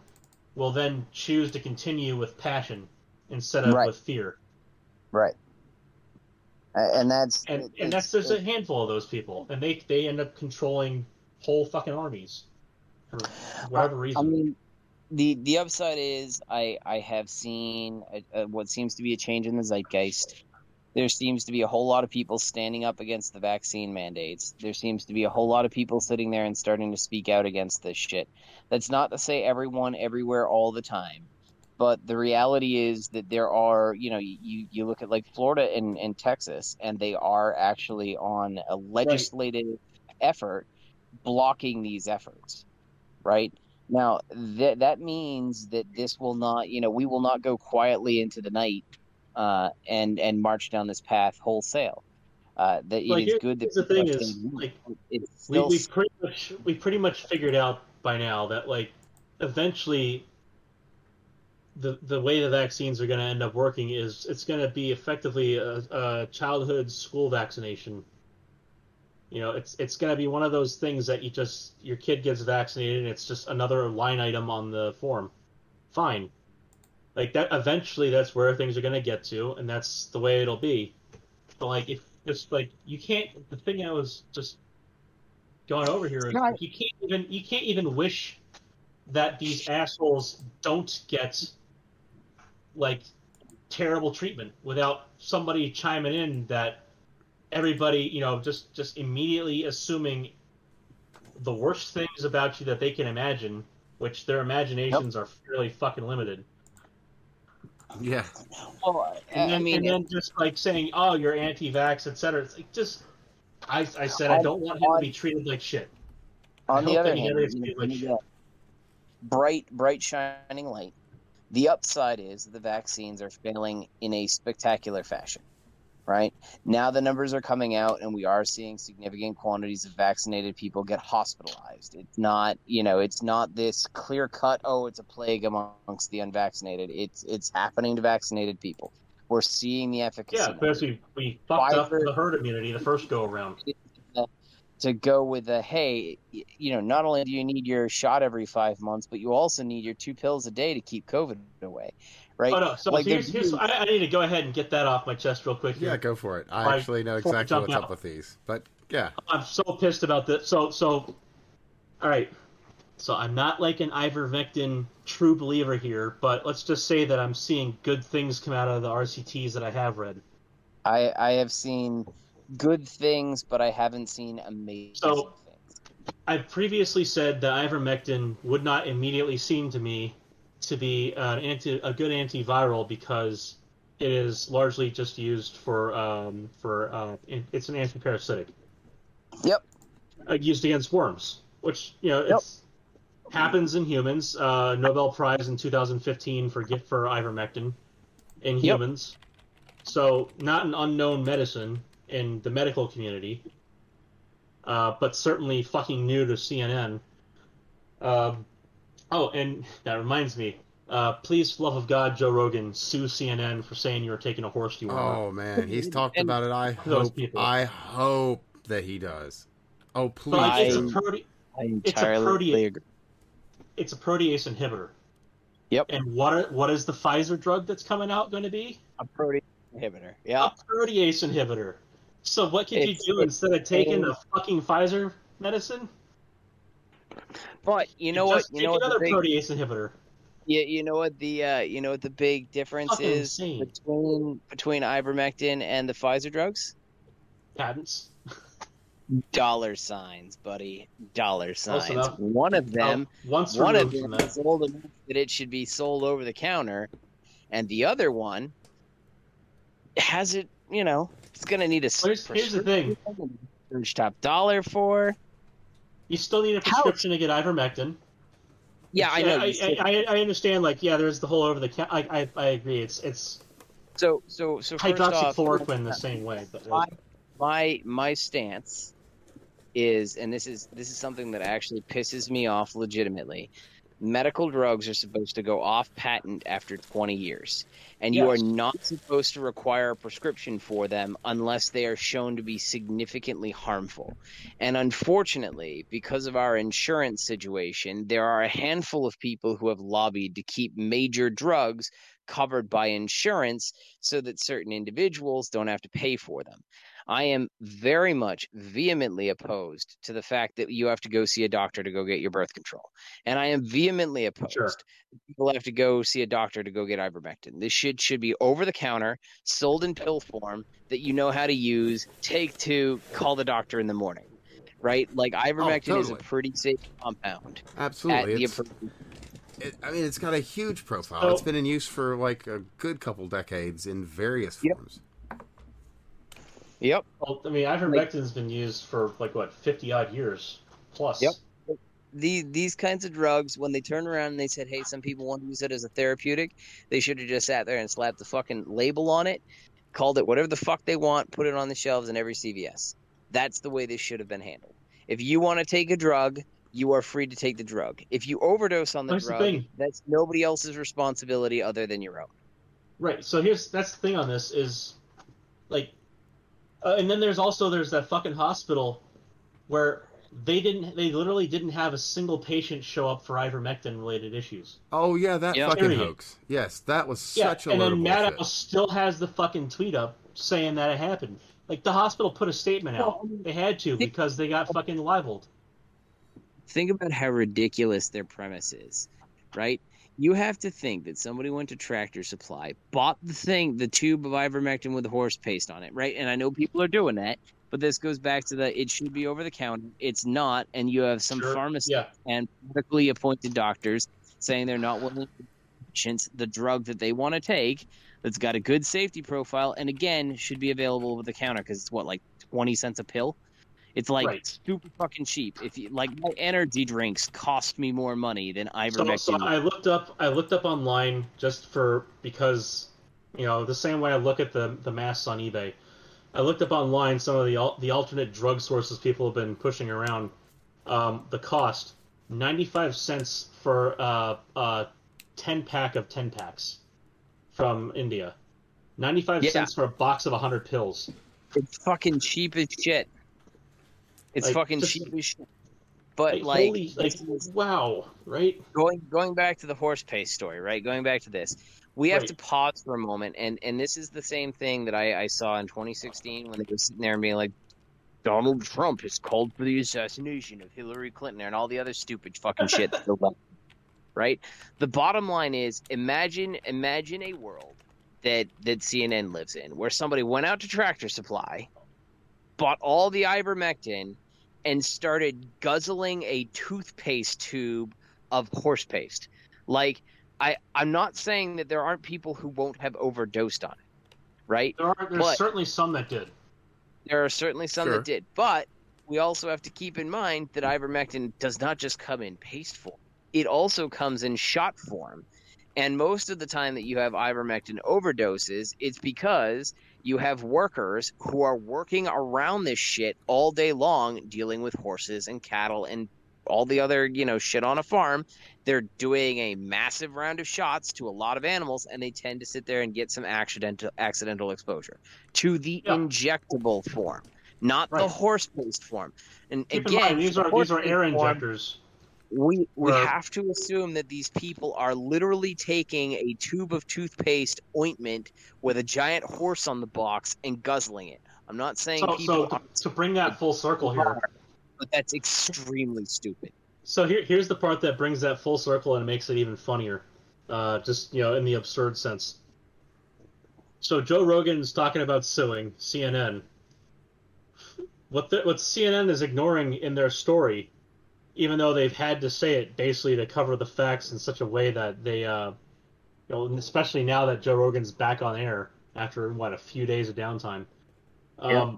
B: will then choose to continue with passion instead of
C: Right.
B: with fear
C: right. And that's
B: and and that's there's a handful of those people and they they end up controlling whole fucking armies for whatever reason
C: I mean, the the upside is I I have seen a, a, what seems to be a change in the zeitgeist. There seems to be a whole lot of people standing up against the vaccine mandates. There seems to be a whole lot of people sitting there and starting to speak out against this shit. That's not to say everyone everywhere all the time, but the reality is that there are, you know, you you look at like Florida and, and Texas, and they are actually on a legislative effort blocking these efforts, right? Now that that means that this will not, you know, we will not go quietly into the night uh, and and march down this path wholesale. Uh, that it
B: Like,
C: is
B: here-
C: good that
B: the thing is, like,
C: it's
B: we,
C: still
B: we pretty much we pretty much figured out by now that like eventually the the way the vaccines are going to end up working is it's going to be effectively a, a childhood school vaccination. You know, it's it's going to be one of those things that you just your kid gets vaccinated and it's just another line item on the form. Fine. Like that eventually that's where things are going to get to and that's the way it'll be. But like if it's like you can't the thing I was just going over here is
C: No, I-
B: you can't even you can't even wish that these assholes don't get like terrible treatment without somebody chiming in that everybody you know just just immediately assuming the worst things about you that they can imagine which their imaginations are fairly fucking limited
A: Yeah.
C: well,
B: and then,
C: I mean,
B: and then just like saying oh you're anti-vax etc it's like just I, I said I don't want him to be treated like shit
C: on
B: I
C: the other hand,
B: gets
C: you
B: like
C: you bright, bright, shining light. The upside is the vaccines are failing in a spectacular fashion. Right now, the numbers are coming out, and we are seeing significant quantities of vaccinated people get hospitalized. It's not, you know, it's not this clear cut. Oh, it's a plague amongst the unvaccinated. It's it's happening to vaccinated people. We're seeing the efficacy.
B: yeah because we, we fucked up the herd immunity the first go around
C: to go with the hey, you know, not only do you need your shot every five months, but you also need your two pills a day to keep COVID away, right?
B: Oh no! So
C: Like,
B: here's, here's I, I need to go ahead and get that off my chest real quick. Here.
A: Yeah, go for it. I
B: Right,
A: actually know
B: before we
A: exactly
B: jump
A: what's up
B: out.
A: with these. But yeah.
B: I'm so pissed about this. So so, all right. So I'm not like an ivermectin true believer here, but let's just say that I'm seeing good things come out of the RCTs that I have read.
C: I I have seen good things, but I haven't seen amazing
B: So-
C: things.
B: I've previously said that ivermectin would not immediately seem to me to be an anti, a good antiviral because it is largely just used for um, for uh, it's an antiparasitic.
C: Yep.
B: Uh, used against worms, which you know
C: Yep.
B: it's happens in humans. Uh, Nobel Prize in 2015 for gift for ivermectin in
C: Yep.
B: humans. So not an unknown medicine in the medical community, uh, but certainly fucking new to CNN. Um, oh, and that reminds me. Uh, please, for love of God, Joe Rogan, sue CNN for saying you were taking a horse you were.
A: Oh man, he's talked about it. I
B: those
A: hope.
B: people.
A: I hope that he does. Oh
B: But
A: please.
B: it's a
C: I-
B: prote-
C: I
B: It's a
C: entirely
B: protease.
C: agree.
B: it's a protease inhibitor.
C: Yep.
B: And what are, what is the Pfizer drug that's coming out going to be?
C: A protease inhibitor. Yeah.
B: A protease inhibitor. So what could
C: It's-
B: you do instead of taking the fucking Pfizer medicine?
C: But you know what? You
B: take
C: know what the
B: another
C: big,
B: protease inhibitor.
C: you, you know what the uh, you know what the big difference
B: Fucking
C: is
B: insane.
C: between between ivermectin and the Pfizer drugs?
B: Patents.
C: Dollar signs, buddy. Dollar signs. One of them,
B: Oh, once
C: one of them is old enough that it should be sold over the counter, and the other one has it. You know, it's gonna need a.
B: Here's- here's the thing.
C: Surge top dollar for.
B: You still need a
C: How-
B: prescription to get ivermectin.
C: Yeah, I know. Uh, I,
B: I, I, I understand. Like, yeah, there's the whole over the. Ca- I, I, I agree. It's it's
C: so so so off,
B: hydroxychloroquine the same way, but like,
C: my my stance is and this is this is something that actually pisses me off legitimately medical drugs are supposed to go off patent after 20 years. And you are not supposed to require a prescription for them unless they are shown to be significantly harmful. And unfortunately because of our insurance situation there are a handful of people who have lobbied to keep major drugs covered by insurance so that certain individuals don't have to pay for them I am very much vehemently opposed to the fact that you have to go see a doctor to go get your birth control. And I am vehemently opposed
B: Sure.
C: people have to go see a doctor to go get ivermectin. This shit should be over the counter, sold in pill form that you know how to use, take two, call the doctor in the morning. Right? Like oh, ivermectin is a pretty safe compound
A: Absolutely.
C: the
A: It's,
C: approved
A: it, I mean, it's got a huge profile.
B: So-
A: it's been in use for like a good couple decades in various
C: Yep.
A: forms.
C: Yep.
B: well, I mean, ivermectin's been used for like what 50 odd years plus.
C: Yep. these these kinds of drugs, when they turn around and they said, "Hey, some people want to use it as a therapeutic," they should have just sat there and slapped the fucking label on it, called it whatever the fuck they want, put it on the shelves in every CVS. That's the way this should have been handled. If you want to take a drug, you are free to take the drug. If you overdose on the
B: the
C: drug,
B: thing.
C: that's nobody else's responsibility other than your own.
B: Right. So here's that's the thing on this is, like, uh, and then there's also there's that fucking hospital where they didn't they literally didn't have a single patient show up for ivermectin related issues.
A: Oh yeah, that
C: Yeah.
A: fucking
B: Period.
A: hoax. Yes, that was
B: Yeah,
A: such a
B: and
A: load
B: then
A: of
B: Maddow
A: bullshit.
B: still has the fucking tweet up saying that it happened. Like the hospital put a statement out.
C: Well, I mean,
B: They had to because they got fucking libeled.
C: think about how ridiculous their premise is, right? You have to think that somebody went to Tractor Supply, bought the thing, the tube of ivermectin with horse paste on it, right? And I know people are doing that, but this goes back to the it should be over the counter. It's not, and you have some
B: Sure.
C: pharmacists
B: Yeah.
C: and medically appointed doctors saying they're not willing to patients the drug that they want to take that's got a good safety profile and again should be available over the counter because it's what like 20 cents a pill it's like
B: Right.
C: super fucking cheap if you like my energy drinks cost me more money than
B: So,
C: ivermectin
B: so I looked up I looked up online just for because you know the same way I look at the the masks on eBay. I looked up online some of the the alternate drug sources people have been pushing around. Um, the cost ninety five cents for uh, a ten pack of ten packs from India. Ninety five
C: Yeah.
B: cents for a box of hundred pills.
C: it's fucking cheap as shit it's
B: Like,
C: fucking
B: just-
C: cheap as shit but
B: Like,
C: like,
B: holy, like wow, right?
C: going going back to the horse paste story, right? Going back to this, we have
B: Right.
C: to pause for a moment, and and this is the same thing that I, I saw in 2016 when they were sitting there and being like, Donald Trump has called for the assassination of Hillary Clinton and all the other stupid fucking shit. that they're like, right? The bottom line is, imagine imagine a world that that CNN lives in, where somebody went out to Tractor Supply, bought all the ivermectin, and started guzzling a toothpaste tube of horse paste. Like I I'm not saying that there aren't people who won't have overdosed on it. Right?
B: There are there's
C: But-
B: certainly some that did.
C: There are certainly some
A: Sure.
C: that did, but we also have to keep in mind that ivermectin does not just come in paste form. It also comes in shot form. And most of the time that you have ivermectin overdoses, it's because you have workers who are working around this shit all day long dealing with horses and cattle and all the other, you know, shit on a farm. They're doing a massive round of shots to a lot of animals and they tend to sit there and get some accidental accidental exposure to the
B: Yeah.
C: injectable form, not the horse-based form. And
B: Keep in
C: again,
B: mind, these
C: the
B: are these are air
C: form-
B: injectors.
C: We we
B: Right.
C: have to assume that these people are literally taking a tube of toothpaste ointment with a giant horse on the box and guzzling it. I'm not saying
B: So,
C: people,
B: so to, to bring that full circle here,
C: but that's extremely stupid.
B: So here, here's the part that brings that full circle and makes it even funnier, uh, just you know, in the absurd sense. So Joe Rogan's talking about suing CNN. What the, what CNN is ignoring in their story, even though they've had to say it basically to cover the facts in such a way that they, uh, you know, especially now that Joe Rogan's back on air after what a few days of downtime. Um,
C: Yeah.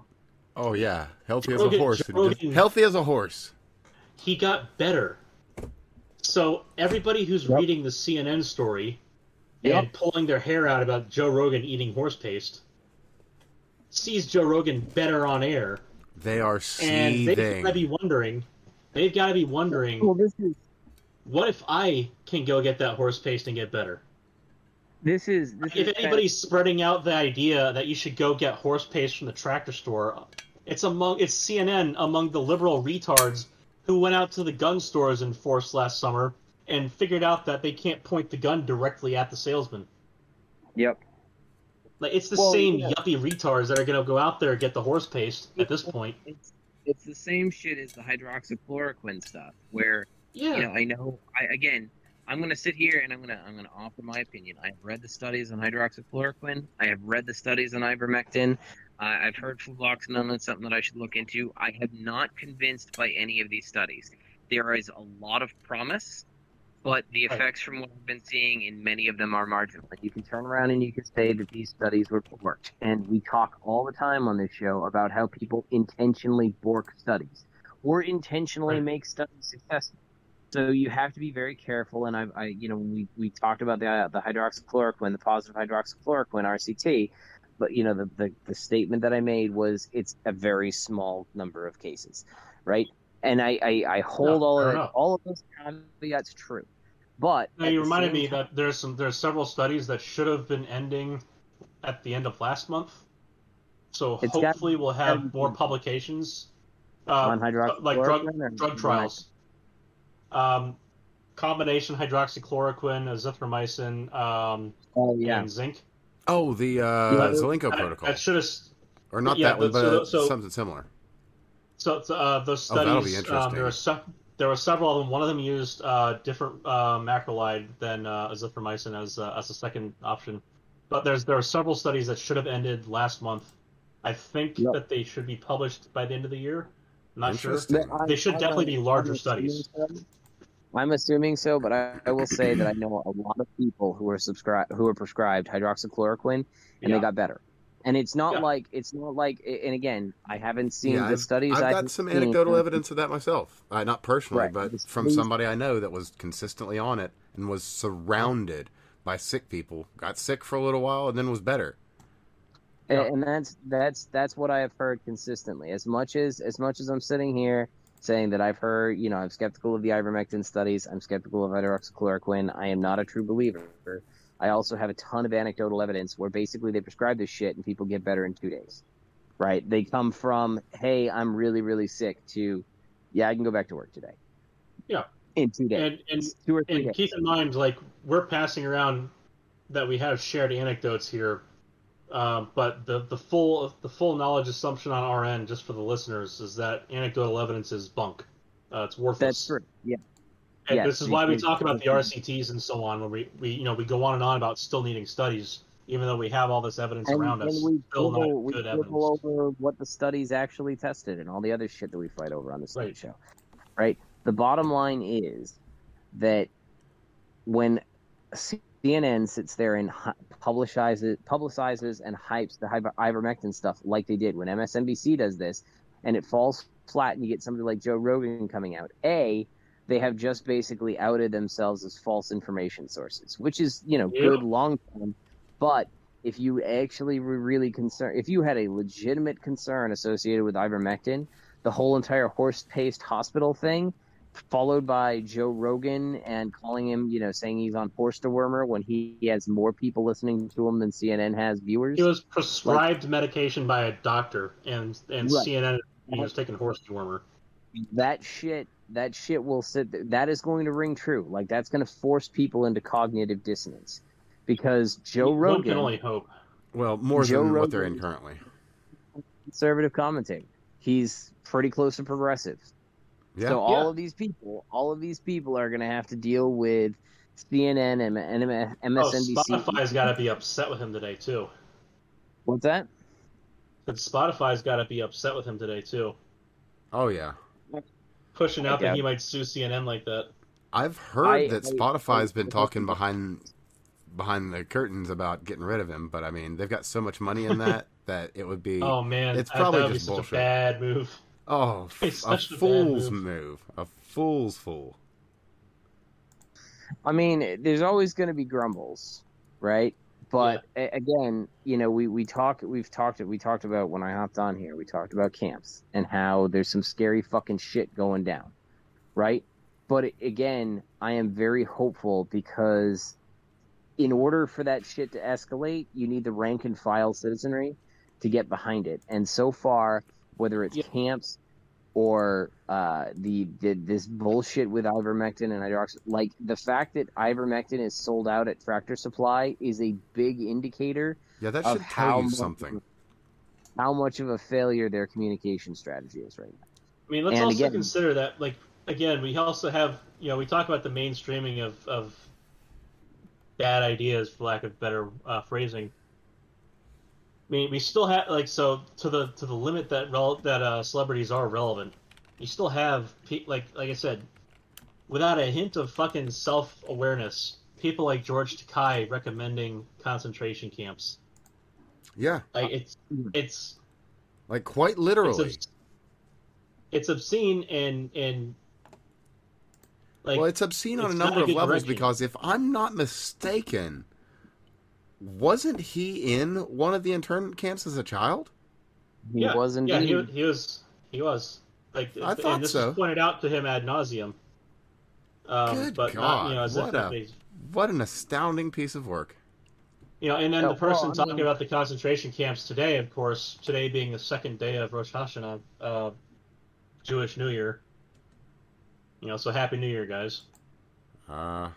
A: Oh yeah, healthy as
B: Rogan-
A: a horse.
B: Rogan-
A: Healthy as a horse.
B: he got better. So everybody who's
C: Yep.
B: reading the CNN story
C: Yep.
B: and pulling their hair out about Joe Rogan eating horse paste sees Joe Rogan better on air,
A: They are seething.
B: and they've got to be wondering. They've got to be wondering,
C: Well, this is
B: what if I can go get that horse paste and get better?
C: this is this
B: If
C: is
B: anybody's spreading out the idea that you should go get horse paste from the tractor store, it's among it's CNN among the liberal retards who went out to the gun stores in force last summer and figured out that they can't point the gun directly at the salesman.
C: Yep.
B: Like it's the
C: Well,
B: same
C: yeah.
B: yuppie retards that are going to go out there and get the horse paste at this point.
C: It's it's the same shit as the hydroxychloroquine stuff, where
B: Yeah,
C: you know I know I again I'm gonna sit here and I'm gonna I'm gonna offer my opinion. I've read the studies on hydroxychloroquine. I have read the studies on ivermectin. Uh, I've heard fluvoxamine is something that I should look into. I have not convinced by any of these studies. There is a lot of promise, but the effects from what I've been seeing in many of them are marginal. Like you can turn around and you can say that these studies were borked, and we talk all the time on this show about how people intentionally bork studies or intentionally make studies successful. So you have to be very careful. And I, I you know, we, we talked about the uh, the hydroxychloroquine, the positive hydroxychloroquine RCT, but you know, the, the the statement that I made was it's a very small number of cases, right? And I I, I hold
B: Yeah,
C: all of
B: fair
C: that, all of those caveats true, but
B: Now, you reminded me
C: time-
B: that there's some there's several studies that should have been ending at the end of last month. So
C: It's got-
B: hopefully we'll have
C: gotta
B: more publications. Uh,
C: on hydroxychloroquine
B: like drug drug trials. Um, combination hydroxychloroquine, azithromycin, um,
C: Oh yeah,
B: and zinc.
A: Oh, the uh,
C: Yeah.
A: Zelenko protocol,
B: That should have.
A: or not
B: yeah,
A: that one,
B: but
A: but
B: so- so-
A: something similar.
B: So uh, those
A: Oh,
B: studies, um, there were
A: interesting.
B: se- there were several of them. One of them used uh, different uh, macrolide than uh, azithromycin as uh, as a second option. But there's there are several studies that should have ended last month. I think
C: Yep.
B: that they should be published by the end of the year. I'm not sure. They should
C: I'm-
B: definitely be
C: I'm
B: larger studies.
C: so. I'm assuming so, but I, I will say that I know a lot of people who are subscribed who are prescribed hydroxychloroquine and
B: Yeah.
C: they got better. And it's not
B: Yeah.
C: like it's not like and again, I haven't seen
A: Yeah,
C: the
A: I've,
C: studies.
A: I've
C: I
A: got
C: haven't
A: some
C: seen.
A: anecdotal evidence of that myself. Uh, not personally,
C: Right.
A: but from
C: please-
A: somebody I know that was consistently on it and was surrounded by sick people. Got sick for a little while and then was better.
C: And,
B: Yeah.
C: and that's that's that's what I have heard consistently. As much as as much as I'm sitting here saying that I've heard, you know, I'm skeptical of the ivermectin studies. I'm skeptical of hydroxychloroquine. I am not a true believer. I also have a ton of anecdotal evidence where basically they prescribe this shit and people get better in two days. Right? They come from, hey, I'm really really sick to, yeah, I can go back to work today.
B: Yeah.
C: In two days.
B: And and
C: two or three
B: and
C: days.
B: keep in mind, like we're passing around that we have shared anecdotes here, uh, but the the full the full knowledge assumption on our end, just for the listeners, is that anecdotal evidence is bunk. Uh, it's worthless.
C: That's true. Yeah.
B: And
C: Yes,
B: this is why we talk about the RCTs and so on, when we, we you know we go on and on about still needing studies, even though we have all this evidence
C: and,
B: around us.
C: and we
B: Still
C: quibble,
B: not
C: we quibble over what the studies actually tested and all the other shit that we fight over on the study
B: Right.
C: show. Right. The bottom line is that when CNN sits there and publicizes publicizes and hypes the ivermectin stuff like they did when MSNBC does this, and it falls flat, and you get somebody like Joe Rogan coming out. A, they have just basically outed themselves as false information sources, which is you know
B: Yeah.
C: good long term, but if you actually were really concerned, if you had a legitimate concern associated with ivermectin, the whole entire horse paste hospital thing, followed by Joe Rogan and calling him, you know, saying he's on horse dewormer when he, he has more people listening to him than CNN has viewers.
B: He was prescribed medication by a doctor, and and
C: Right.
B: CNN he was taking horse dewormer.
C: that shit that shit will sit that is going to ring true like that's going to force people into cognitive dissonance because joe
B: One
C: rogan
B: can only hope.
A: Well, more
C: Joe
A: than what they're in currently.
C: conservative commentator he's pretty close to progressive
A: Yeah.
C: So all
B: Yeah.
C: of these people, all of these people are going to have to deal with CNN and, and
B: Oh,
C: MSNBC.
B: Spotify's got to be upset with him today too.
C: What's that?
B: But Spotify's got to be upset with him today too,
A: oh yeah.
B: Pushing out that he might sue CNN like that.
A: I've heard
C: I-
A: that
C: I-
A: Spotify's
C: I-
A: been talking behind behind the curtains about getting rid of him, but I mean they've got so much money in that that it would be
B: Oh man,
A: It's probably just
B: be such
A: bullshit.
B: a bad move.
A: oh
B: It's
A: a
B: a
A: fool's
B: move.
A: move. A fool's fool.
C: I mean, there's always going to be grumbles, right? But a- again, you know, we we talk, we've talked, we talked about when I hopped on here, we talked about camps and how there's some scary fucking shit going down, right? But again, I am very hopeful because in order for that shit to escalate, you need the rank and file citizenry to get behind it. And so far, whether it's
B: Yeah.
C: camps or uh, the, the this bullshit with ivermectin and hydroxy, like the fact that ivermectin is sold out at Tractor Supply is a big indicator
A: Yeah, that should tell you
C: much-
A: something.
C: how much of a failure their communication strategy is right now.
B: I mean, let's
C: And
B: also
C: again-
B: consider that, like, again, we also have, you know, we talk about the mainstreaming of, of bad ideas, for lack of better uh, phrasing. I mean, we still have, like, so to the to the limit that rel- that uh, celebrities are relevant, you still have, pe- like, like I said, without a hint of fucking self awareness, people like George Takei recommending concentration camps.
A: Yeah,
B: Like, it's it's
A: like quite
B: it's,
A: literally.
B: obs- it's obscene and and like
A: well, it's obscene on a
B: it's not
A: number of levels
B: direction.
A: because if I'm not mistaken, wasn't he in one of the internment camps as a child?
C: He
B: yeah,
C: was
B: yeah he, he was he was like
A: I
B: and
A: thought
B: this
A: so.
B: was pointed out to him ad nauseum. Um,
A: Good
B: but
A: God,
B: not, you know, as
A: what a- What an astounding piece of work.
B: you know, and then
C: Yeah,
B: the person
C: well, I
B: talking
C: mean-
B: about the concentration camps today, of course, today being the second day of Rosh Hashanah, uh, Jewish New Year. You know, so happy New Year, guys.
A: Uh,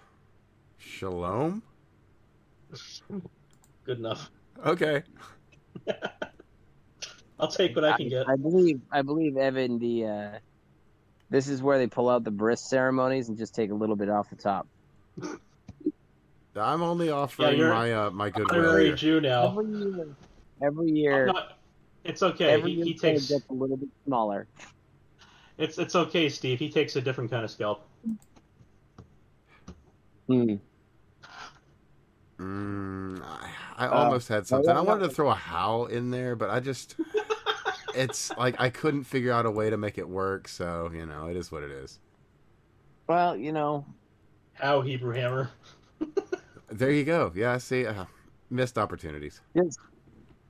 A: shalom.
B: Good enough.
A: Okay.
B: I'll take what I can get.
C: I believe I believe Evan the uh, this is where they pull out the bris ceremonies and just take a little bit off the top.
A: I'm only offering
B: you're
A: my uh, my goodwill
B: Honorary
A: here.
B: Jew now.
C: Every year, every year,
B: No, it's okay.
C: every
B: He,
C: year
B: he
C: it's
B: takes
C: get a little bit smaller.
B: it's it's okay, Steve. He takes a different kind of scalp.
C: Hmm.
A: Mm, I, I
C: Uh,
A: almost had something. I wanted to throw a howl in there, but I just it's like I couldn't figure out a way to make it work. So you know, it is what it is.
C: Well, you know,
B: How Hebrew Hammer.
A: There you go. Yeah, I see, uh, missed opportunities.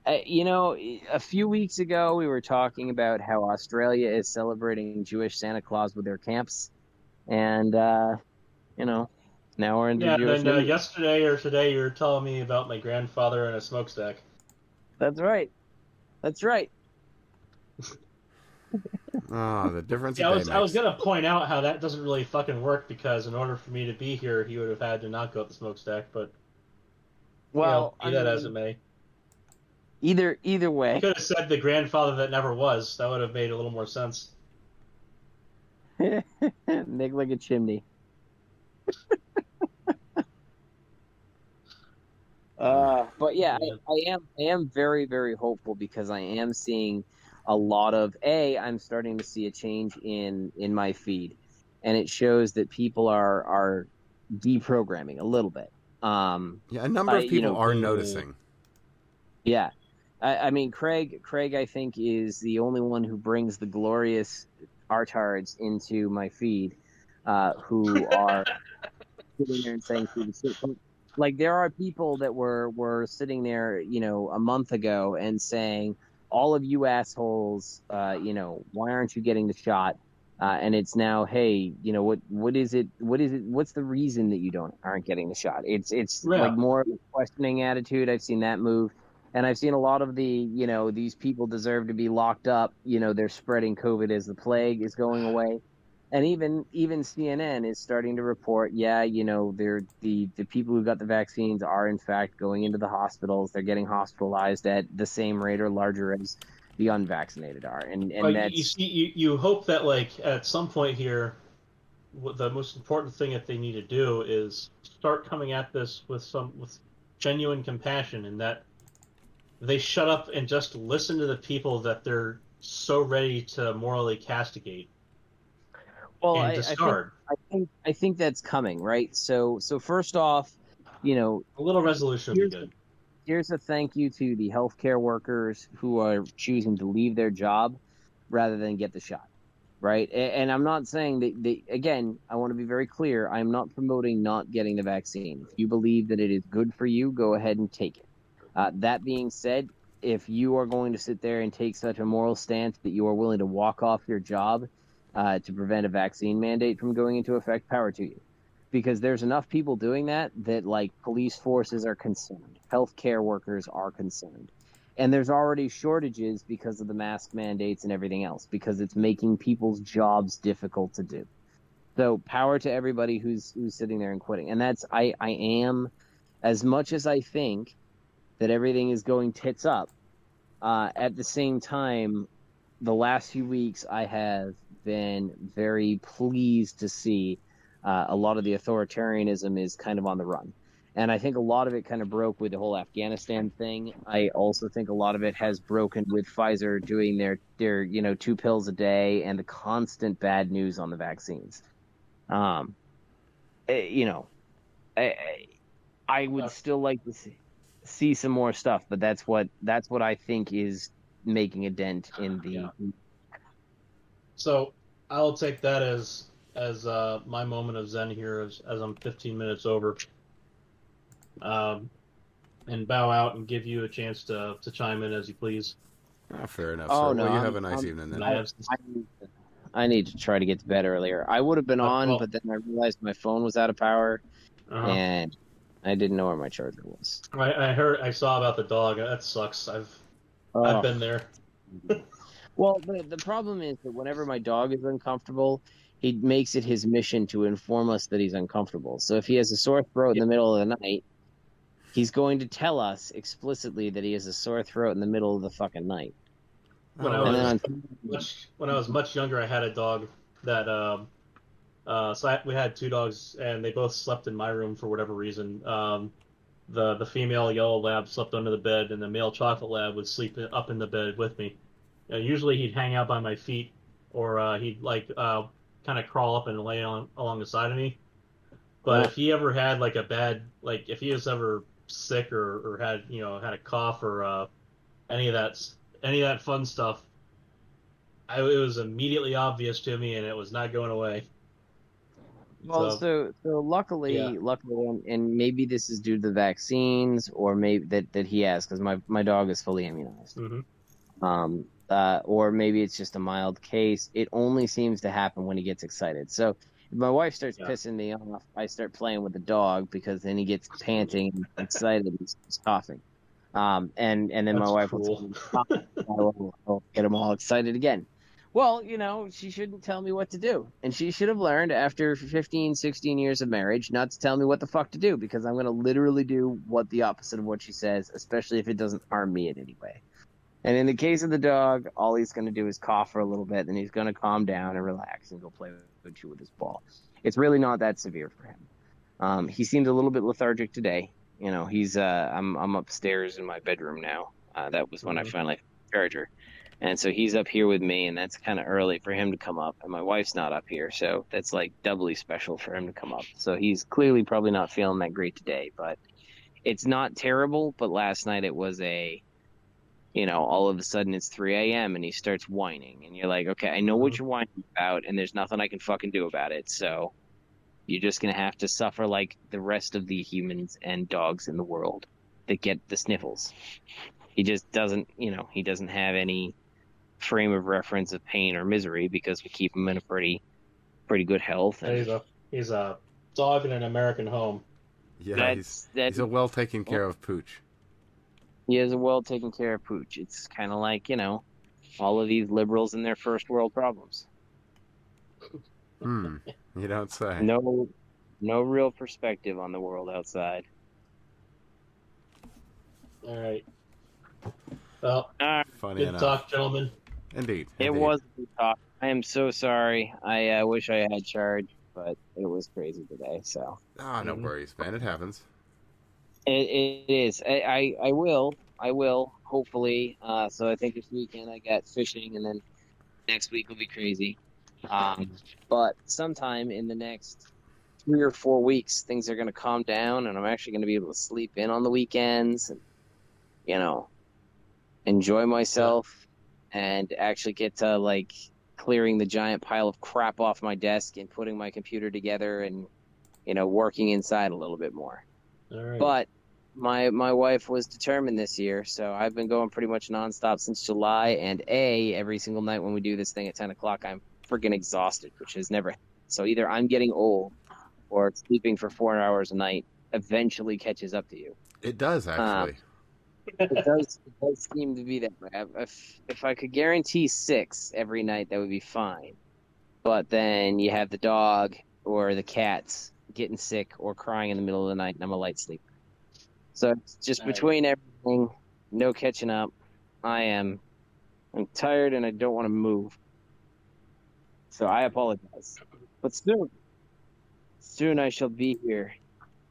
C: uh, you know, a few weeks ago we were talking about how Australia is celebrating Jewish Santa Claus with their camps, and uh, you know, now we're into
B: Yeah,
C: Jewish.
B: then uh, yesterday or today you were telling me about my grandfather and a smokestack.
C: That's right. That's right.
A: Oh, the difference.
B: Yeah,
A: a
B: I
A: day
B: was I was gonna point out how that doesn't really fucking work because in order for me to be here, he would have had to not go up the smokestack. But
C: Well,
B: you know, be
C: I
B: that as it
C: mean,
B: may.
C: either either
B: I
C: way,
B: could have said the grandfather that never was. That would have made a little more sense.
C: make like a chimney. Uh, but yeah, I, I am I am very very hopeful because I am seeing a lot of a I'm starting to see a change in in my feed, and it shows that people are are deprogramming a little bit. Um,
A: Yeah, a number
C: I-
A: of
C: you
A: people
C: know,
A: are noticing.
C: yeah, I, I mean Craig Craig I think is the only one who brings the glorious artards into my feed, uh, who are sitting there and saying through the shit. But, Like there are people that were were sitting there, you know, a month ago and saying, "All of you assholes, uh, you know, why aren't you getting the shot?" Uh, and it's now, hey, you know, what what is it? What is it? What's the reason that you don't aren't getting the shot? It's it's
B: Yeah.
C: like more of a questioning attitude. I've seen that move. And I've seen a lot of the, you know, these people deserve to be locked up. You know, they're spreading COVID as the plague is going away and even even CNN is starting to report, yeah, you know, they're the the people who got the vaccines are in fact going into the hospitals. They're getting hospitalized at the same rate or larger as the unvaccinated are, and and
B: Well, you-
C: that's
B: you see, you, you hope that like at some point here, the most important thing that they need to do is start coming at this with some with genuine compassion, and that they shut up and just listen to the people that they're so ready to morally castigate
C: well,
B: and
C: I, I think. I think I think that's coming, right? So so first off, you know,
B: A little resolution would be
C: Here's-
B: good.
C: here's a thank you to the healthcare workers who are choosing to leave their job rather than get the shot, right? A- And I'm not saying that, that again, I want to be very clear. I'm not promoting not getting the vaccine. If you believe that it is good for you, go ahead and take it. Uh, that being said, if you are going to sit there and take such a moral stance that you are willing to walk off your job uh, to prevent a vaccine mandate from going into effect, power to you. Because there's enough people doing that that like police forces are concerned. Healthcare workers are concerned. And there's already shortages because of the mask mandates and everything else because it's making people's jobs difficult to do. So power to everybody who's who's sitting there and quitting. And that's i i am as much as i think that everything is going tits up uh, at the same time the last few weeks i have been very pleased to see uh, a lot of the authoritarianism is kind of on the run. And I think a lot of it kind of broke with the whole Afghanistan thing. I also think a lot of it has broken with Pfizer doing their, their you know, two pills a day and the constant bad news on the vaccines. Um, eh, you know, I, I I would still like to see, see some more stuff, but that's what that's what I think is making a dent in the.
B: Yeah. So I'll take that as as uh, my moment of zen here as, as I'm 15 minutes over. Um, and bow out and give you a chance to, to chime in as you please.
A: Oh, fair enough.
C: Oh,
A: sir.
C: no,
A: well, you
C: I'm-
A: have a nice
C: I'm-
A: evening then.
B: I have
C: I need, to, I need to try to get to bed earlier. I would have been
B: Uh,
C: on,
B: well-
C: but then I realized my phone was out of power
B: Uh-huh.
C: and I didn't know where my charger was.
B: I, I heard I saw about the dog. That sucks. I've
C: Oh.
B: I've been there.
C: Well, the, the problem is that whenever my dog is uncomfortable, he makes it his mission to inform us that he's uncomfortable. So if he has a sore throat in the middle of the night, he's going to tell us explicitly that he has a sore throat in the middle of the fucking night.
B: When I
A: Oh,
C: And
B: was-
C: on
B: much when I was much younger, I had a dog that um, uh, so I, we had two dogs, and they both slept in my room for whatever reason. Um, the the female yellow lab slept under the bed, and the male chocolate lab would sleep up in the bed with me. Usually, he'd hang out by my feet, or uh, he'd like uh, kind of crawl up and lay on along the side of me. But if he ever had like a bad, like if he was ever sick or, or had you know had a cough or uh, any of that any of that fun stuff, I, it was immediately obvious to me, and it was not going away.
C: Well,
B: So-
C: so so luckily,
B: Yeah.
C: luckily, and- maybe this is due to the vaccines, or maybe that that he has because my my dog is fully immunized.
B: hmm
C: Um, uh, or maybe it's just a mild case. It only seems to happen when he gets excited. So if my wife starts
B: Yeah.
C: pissing me off, I start playing with the dog because then he gets panting and excited and he's coughing. Um, and and then my
B: That's
C: wife will tell me to will, I'll get him all excited again. Well, you know, she shouldn't tell me what to do. And she should have learned after 15, 16 years of marriage not to tell me what the fuck to do because I'm going to literally do what the opposite of what she says, especially if it doesn't harm me in any way. And in the case of the dog, all he's going to do is cough for a little bit, then he's going to calm down and relax and go play with you with his ball. It's really not that severe for him. Um, he seemed a little bit lethargic today. You know, he's uh, I'm I'm upstairs in my bedroom now. Uh, that was when I
B: Mhm.
C: finally charger, and so he's up here with me, and that's kind of early for him to come up. And my wife's not up here, so that's like doubly special for him to come up. So he's clearly probably not feeling that great today, but it's not terrible. But last night it was a you know, all of a sudden it's 3 a.m. and he starts whining, and you're like, okay, I know what
B: Mhm.
C: you're whining about, and there's nothing I can fucking do about it. So you're just gonna have to suffer like the rest of the humans and dogs in the world that get the sniffles. He just doesn't, you know, he doesn't have any frame of reference of pain or misery because we keep him in a pretty, pretty good health. And
B: He's a he's a dog in an American home.
A: Yeah,
C: that's
A: he's,
C: that.
A: he's a well taken care of pooch.
C: He has a well taken care of pooch. It's kind of like you know, all of these liberals and their first world problems.
A: Hmm. You don't say.
C: No, no real perspective on the world outside.
B: All right. Well,
C: All right.
A: Funny
B: good
A: enough.
B: talk, gentlemen.
A: Indeed.
C: It
A: indeed.
C: was a good talk. I am so sorry. I uh, wish I had charge, but it was crazy today. So
A: Ah, no
B: Mhm.
A: worries, man. It happens.
C: It, it is. I, I I will. I will. Hopefully. Uh, so I think this weekend I got fishing, and then next week will be crazy. Um, but sometime in the next three or four weeks, things are going to calm down, and I'm actually going to be able to sleep in on the weekends, and you know, enjoy myself, and actually get to like clearing the giant pile of crap off my desk and putting my computer together, and you know, working inside a little bit more.
B: All right.
C: But my my wife was determined this year, so I've been going pretty much nonstop since July. And a every single night when we do this thing at ten o'clock, I'm freaking exhausted, which has never. So either I'm getting old, or sleeping for four hours a night eventually catches up to you.
A: It does um, actually.
C: It does, it does seem to be that way. If if I could guarantee six every night, that would be fine. But then you have the dog or the cats getting sick or crying in the middle of the night, and I'm a light sleeper. So it's just
B: All right.
C: between everything, no catching up. I am, I'm tired and I don't want to move. So I apologize. But soon, soon I shall be here,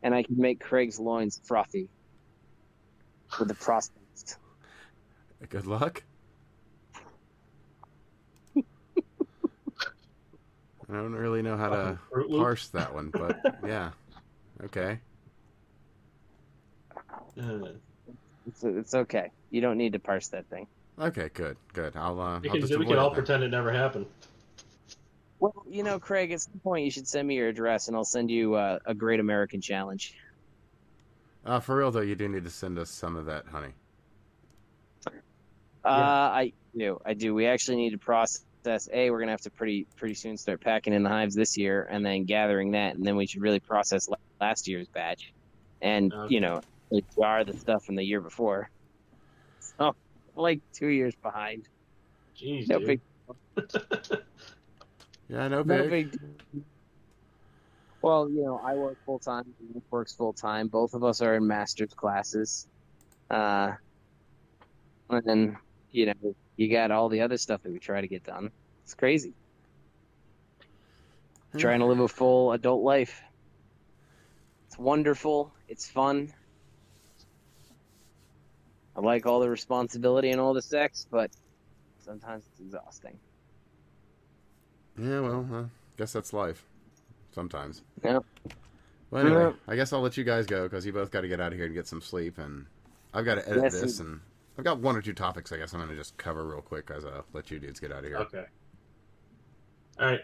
C: and I can make Craig's loins frothy with the prospects.
A: Good luck. I don't really know how to
B: Fucking Fruit
A: parse that one, but yeah. Okay.
B: Uh,
C: It's, it's okay. You don't need to parse that thing.
A: Okay, good, good. I'll uh
B: we
A: I'll
B: can, we can all
A: it
B: pretend it never happened.
C: Well, you know, Craig, at some point you should send me your address, and I'll send you uh, a Great American Challenge.
A: Uh, for real though, you do need to send us some of that honey.
C: Uh, I do. I do. We actually need to process. A, we're gonna have to pretty pretty soon start packing in the hives this year, and then gathering that, and then we should really process last year's batch, and
B: Okay.
C: you know, jar the stuff from the year before. So, like two years behind.
B: Jeez,
C: No
B: dude.
C: big
A: Yeah, no
C: No
A: big.
C: big. Well, you know, I work full time. Nick works full time. Both of us are in master's classes. Uh, and then you know, you got all the other stuff that we try to get done. It's crazy. Trying to live a full adult life. It's wonderful. It's fun. I like all the responsibility and all the sex, but sometimes it's exhausting.
A: Yeah, well, uh, guess that's life. Sometimes.
C: Yeah.
A: Well, anyway,
C: Yeah.
A: I guess I'll let you guys go because you both got to get out of here and get some sleep, and I've got to edit
C: Yes,
A: this, and I've got one or two topics. I guess I'm going to just cover real quick as I let you dudes get out of here.
B: Okay. All right.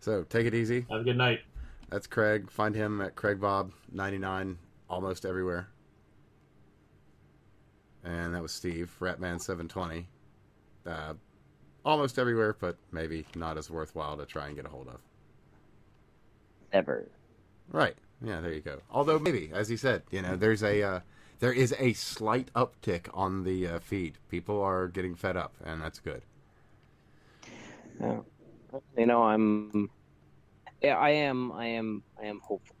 A: So take it easy.
B: Have a good night.
A: That's Craig. Find him at CraigBob99 almost everywhere. And that was Steve, Ratman720. Uh, almost everywhere, but maybe not as worthwhile to try and get a hold of.
C: Ever.
A: Right. Yeah, there you go. Although maybe, as he said, you know, there's a uh, there is a slight uptick on the uh, feed. People are getting fed up, and that's good.
C: Yeah. You know, I'm. Yeah, I am. I am. I am hopeful.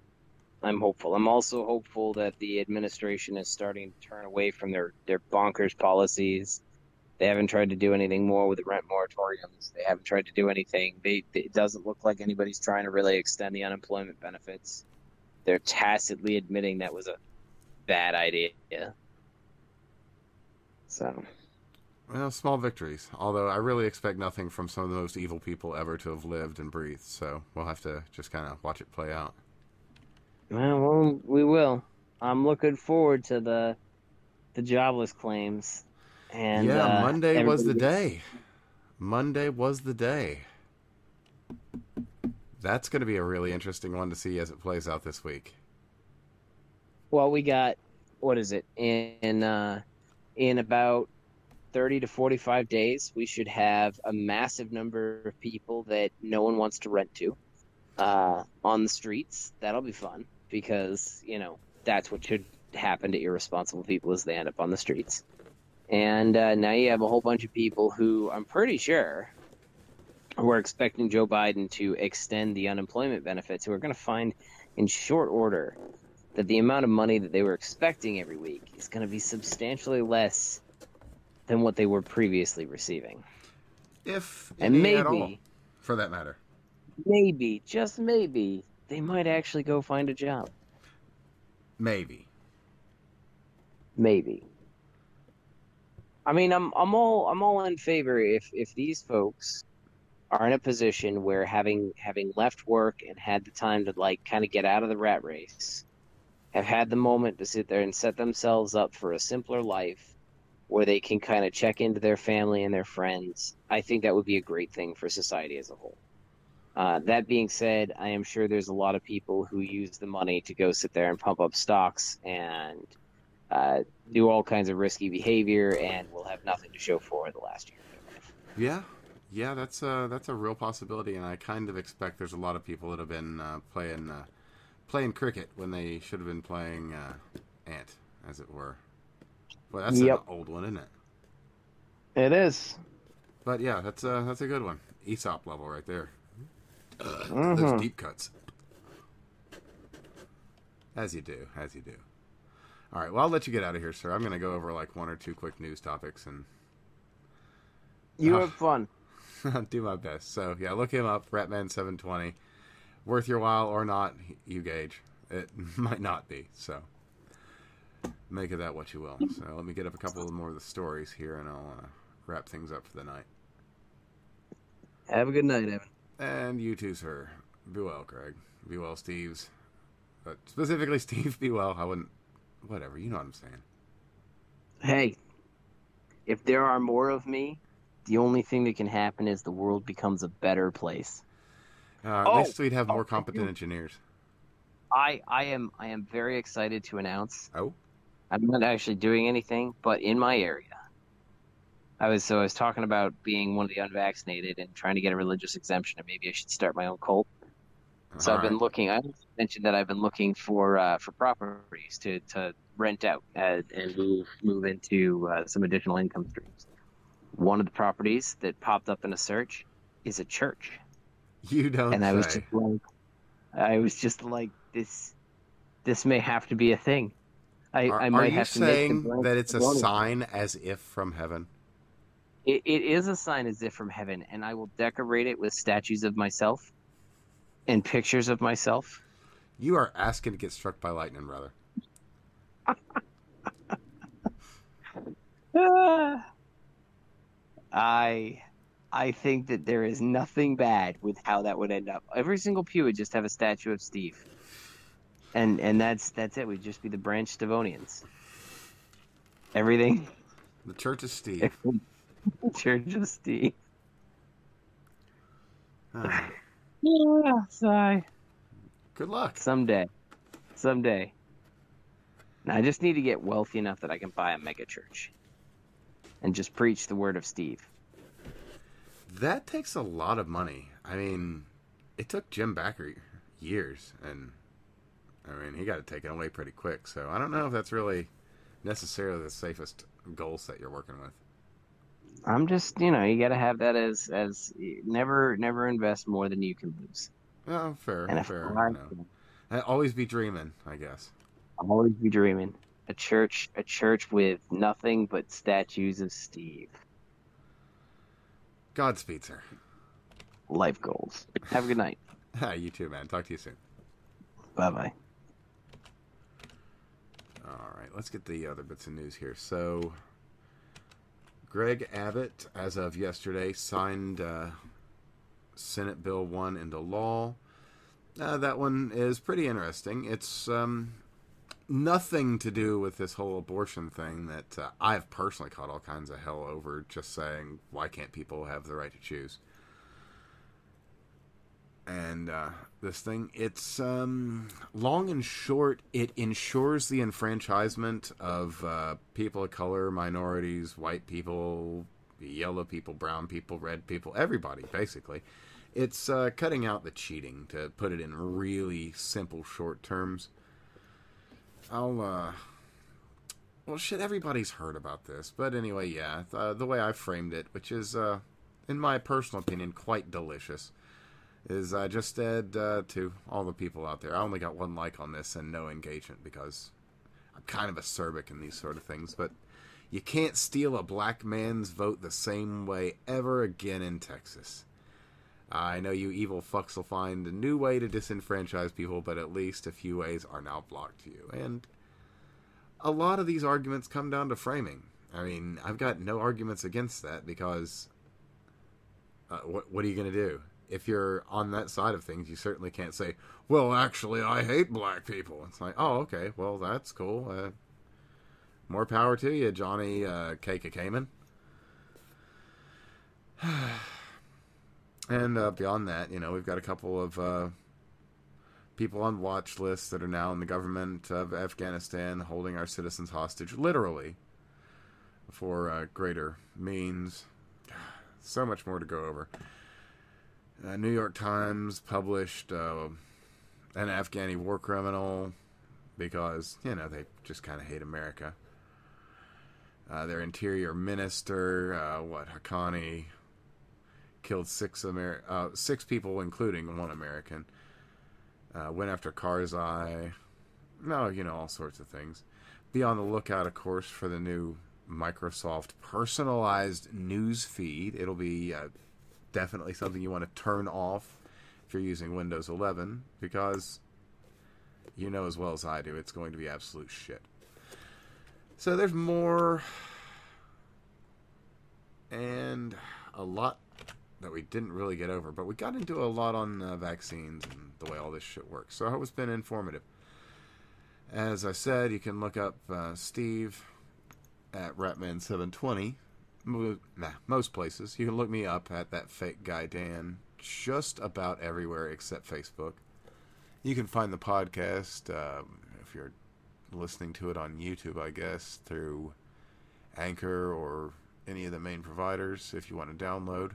C: I'm hopeful. I'm also hopeful that the administration is starting to turn away from their their bonkers policies. They haven't tried to do anything more with the rent moratoriums. They haven't tried to do anything. They, it doesn't look like anybody's trying to really extend the unemployment benefits. They're tacitly admitting that was a bad idea. So,
A: Well, small victories. Although I really expect nothing from some of the most evil people ever to have lived and breathed. So we'll have to just kind of watch it play out.
C: well, well, we will. I'm looking forward to the the jobless claims. And
A: yeah,
C: uh,
A: Monday was the day. Monday was the day. That's going to be a really interesting one to see as it plays out this week.
C: Well, we got what is it in uh, in about thirty to forty-five days? We should have a massive number of people that no one wants to rent to uh, on the streets. That'll be fun because you know that's what should happen to irresponsible people is they end up on the streets. And uh, now you have a whole bunch of people who I'm pretty sure were expecting Joe Biden to extend the unemployment benefits who are going to find in short order that the amount of money that they were expecting every week is going to be substantially less than what they were previously receiving.
A: If
C: And
A: at all,
C: maybe,
A: for that matter.
C: maybe, just maybe, they might actually go find a job.
A: Maybe.
C: Maybe. I mean, I'm I'm all I'm all in favor if if these folks are in a position where having having left work and had the time to like kind of get out of the rat race, have had the moment to sit there and set themselves up for a simpler life where they can kind of check into their family and their friends. I think that would be a great thing for society as a whole. Uh, that being said, I am sure there's a lot of people who use the money to go sit there and pump up stocks and uh, do all kinds of risky behavior and will have nothing to show for the last year.
A: Yeah, yeah, that's a that's a real possibility, and I kind of expect there's a lot of people that have been uh, playing uh, playing cricket when they should have been playing uh, ant, as it were. Well, that's
C: Yep.
A: an old one, isn't it?
C: It is.
A: But yeah, that's a that's a good one. Aesop level right there. Ugh,
C: Mhm.
A: Those deep cuts. As you do, as you do. All right, well, I'll let you get out of here, sir. I'm going to go over like one or two quick news topics and
C: You have fun.
A: I'll do my best. So yeah, look him up, Ratman720. Worth your while or not, you gauge. It might not be. So make of that what you will. So let me get up a couple more of the stories here, and I'll uh, wrap things up for the night.
C: Have a good night, Evan.
A: And you too, sir. Be well, Craig. Be well, Steve's. But specifically, Steve, be well. I wouldn't. Whatever, you know what I'm saying.
C: Hey, if there are more of me, the only thing that can happen is the world becomes a better place.
A: Uh, at
C: Oh.
A: least we'd have more
C: Oh,
A: competent engineers.
C: I I am I am very excited to announce.
A: Oh,
C: I'm not actually doing anything, but in my area. I was so I was talking about being one of the unvaccinated and trying to get a religious exemption, and maybe I should start my own cult. So
A: all
C: I've been
A: right.
C: looking. I mentioned that I've been looking for uh, for properties to, to rent out and, and move move into uh, some additional income streams. One of the properties that popped up in a search is a church,
A: You don't
C: and I was just like, I was just like, this this may have to be a thing. I,
A: Are,
C: I
A: are
C: might
A: you
C: have to make
A: saying
C: blank
A: that it's a sign as if from heaven?
C: It, it is a sign as if from heaven, and I will decorate it with statues of myself and pictures of myself.
A: You are asking to get struck by lightning, brother.
C: I I think that there is nothing bad with how that would end up. Every single pew would just have a statue of Steve. And and that's that's it. We'd just be the Branch Devonians. Everything
A: The Church of Steve.
C: Church of Steve.
A: Ah,
C: Yeah, sigh.
A: good luck.
C: Someday. Someday. Now, I just need to get wealthy enough that I can buy a mega church. And just preach the word of Steve.
A: That takes a lot of money. I mean, it took Jim Bakker years, and I mean, he got it taken away pretty quick. So I don't know if that's really necessarily the safest goal set you're working with.
C: I'm just, you know, you got to have that as as never never invest more than you can lose.
A: Oh, fair,
C: And
A: fair.
C: I
A: know. Uh, Always be dreaming, I guess.
C: always be dreaming. A church, a church with nothing but statues of Steve.
A: Godspeed, sir.
C: Life goals. Have a good night.
A: you too, man. Talk to you soon.
C: Bye bye.
A: All right, let's get the other bits of news here. So, Greg Abbott, as of yesterday, signed uh, Senate Bill 1 into law. Uh, that one is pretty interesting. It's um, nothing to do with this whole abortion thing that uh, I've personally caught all kinds of hell over just saying, why can't people have the right to choose? and uh, this thing it's um, long and short it ensures the enfranchisement of uh, people of color minorities white people yellow people brown people red people everybody basically it's uh, cutting out the cheating to put it in really simple short terms i'll uh well shit everybody's heard about this but anyway yeah uh, the way i framed it which is uh in my personal opinion quite delicious is I just said uh, to all the people out there, I only got one like on this and no engagement because I'm kind of acerbic in these sort of things. But You can't steal a black man's vote the same way ever again in Texas. I know you evil fucks will find a new way to disenfranchise people, but at least a few ways are now blocked to you. And a lot of these arguments come down to framing. I mean, I've got no arguments against that because uh, what, what are you going to do? If you're on that side of things, you certainly can't say, well, actually, I hate black people. It's like, oh, okay, well, that's cool. Uh, more power to you, Johnny uh, Cake Cayman. and uh, beyond that, you know, we've got a couple of uh, people on watch lists that are now in the government of Afghanistan holding our citizens hostage, literally, for uh, greater means. So much more to go over. Uh, New York Times published uh, an Afghani war criminal because, you know, they just kind of hate America. Uh, their interior minister, what, Haqqani, killed six Amer- uh, six people, including one American. Uh, went after Karzai. No, you know, all sorts of things. Be on the lookout, of course, for the new Microsoft personalized news feed. It'll be uh, definitely something you want to turn off if you're using Windows 11 because you know as well as I do it's going to be absolute shit. So there's more and a lot that we didn't really get over, but we got into a lot on uh, vaccines and the way all this shit works. So I hope it's been informative. As I said, you can look up uh, Steve at Ratman720. Mo- nah, most places. You can look me up at that fake guy Dan just about everywhere except Facebook. You can find the podcast um, if you're listening to it on YouTube, I guess, through Anchor or any of the main providers if you want to download.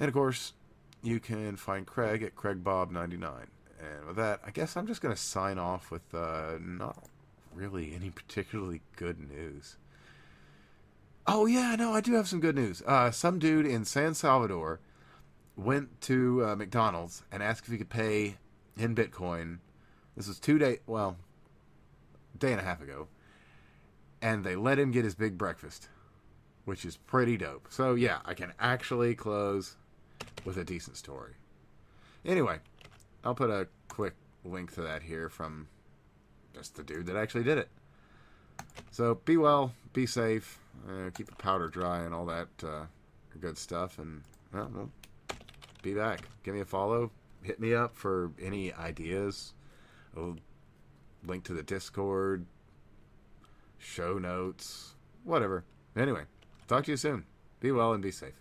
A: And of course, you can find Craig at CraigBob99. And with that, I guess I'm just going to sign off with uh, not really any particularly good news. Oh, yeah, no, I do have some good news. Uh, some dude in San Salvador went to uh, McDonald's and asked if he could pay in Bitcoin. This was two days, well, day and a half ago. And they let him get his big breakfast, which is pretty dope. So, yeah, I can actually close with a decent story. Anyway, I'll put a quick link to that here from just the dude that actually did it. So be well, be safe, uh, keep the powder dry, and all that uh, good stuff. And well, be back. Give me a follow. Hit me up for any ideas. A link to the Discord, show notes, whatever. Anyway, talk to you soon. Be well and be safe.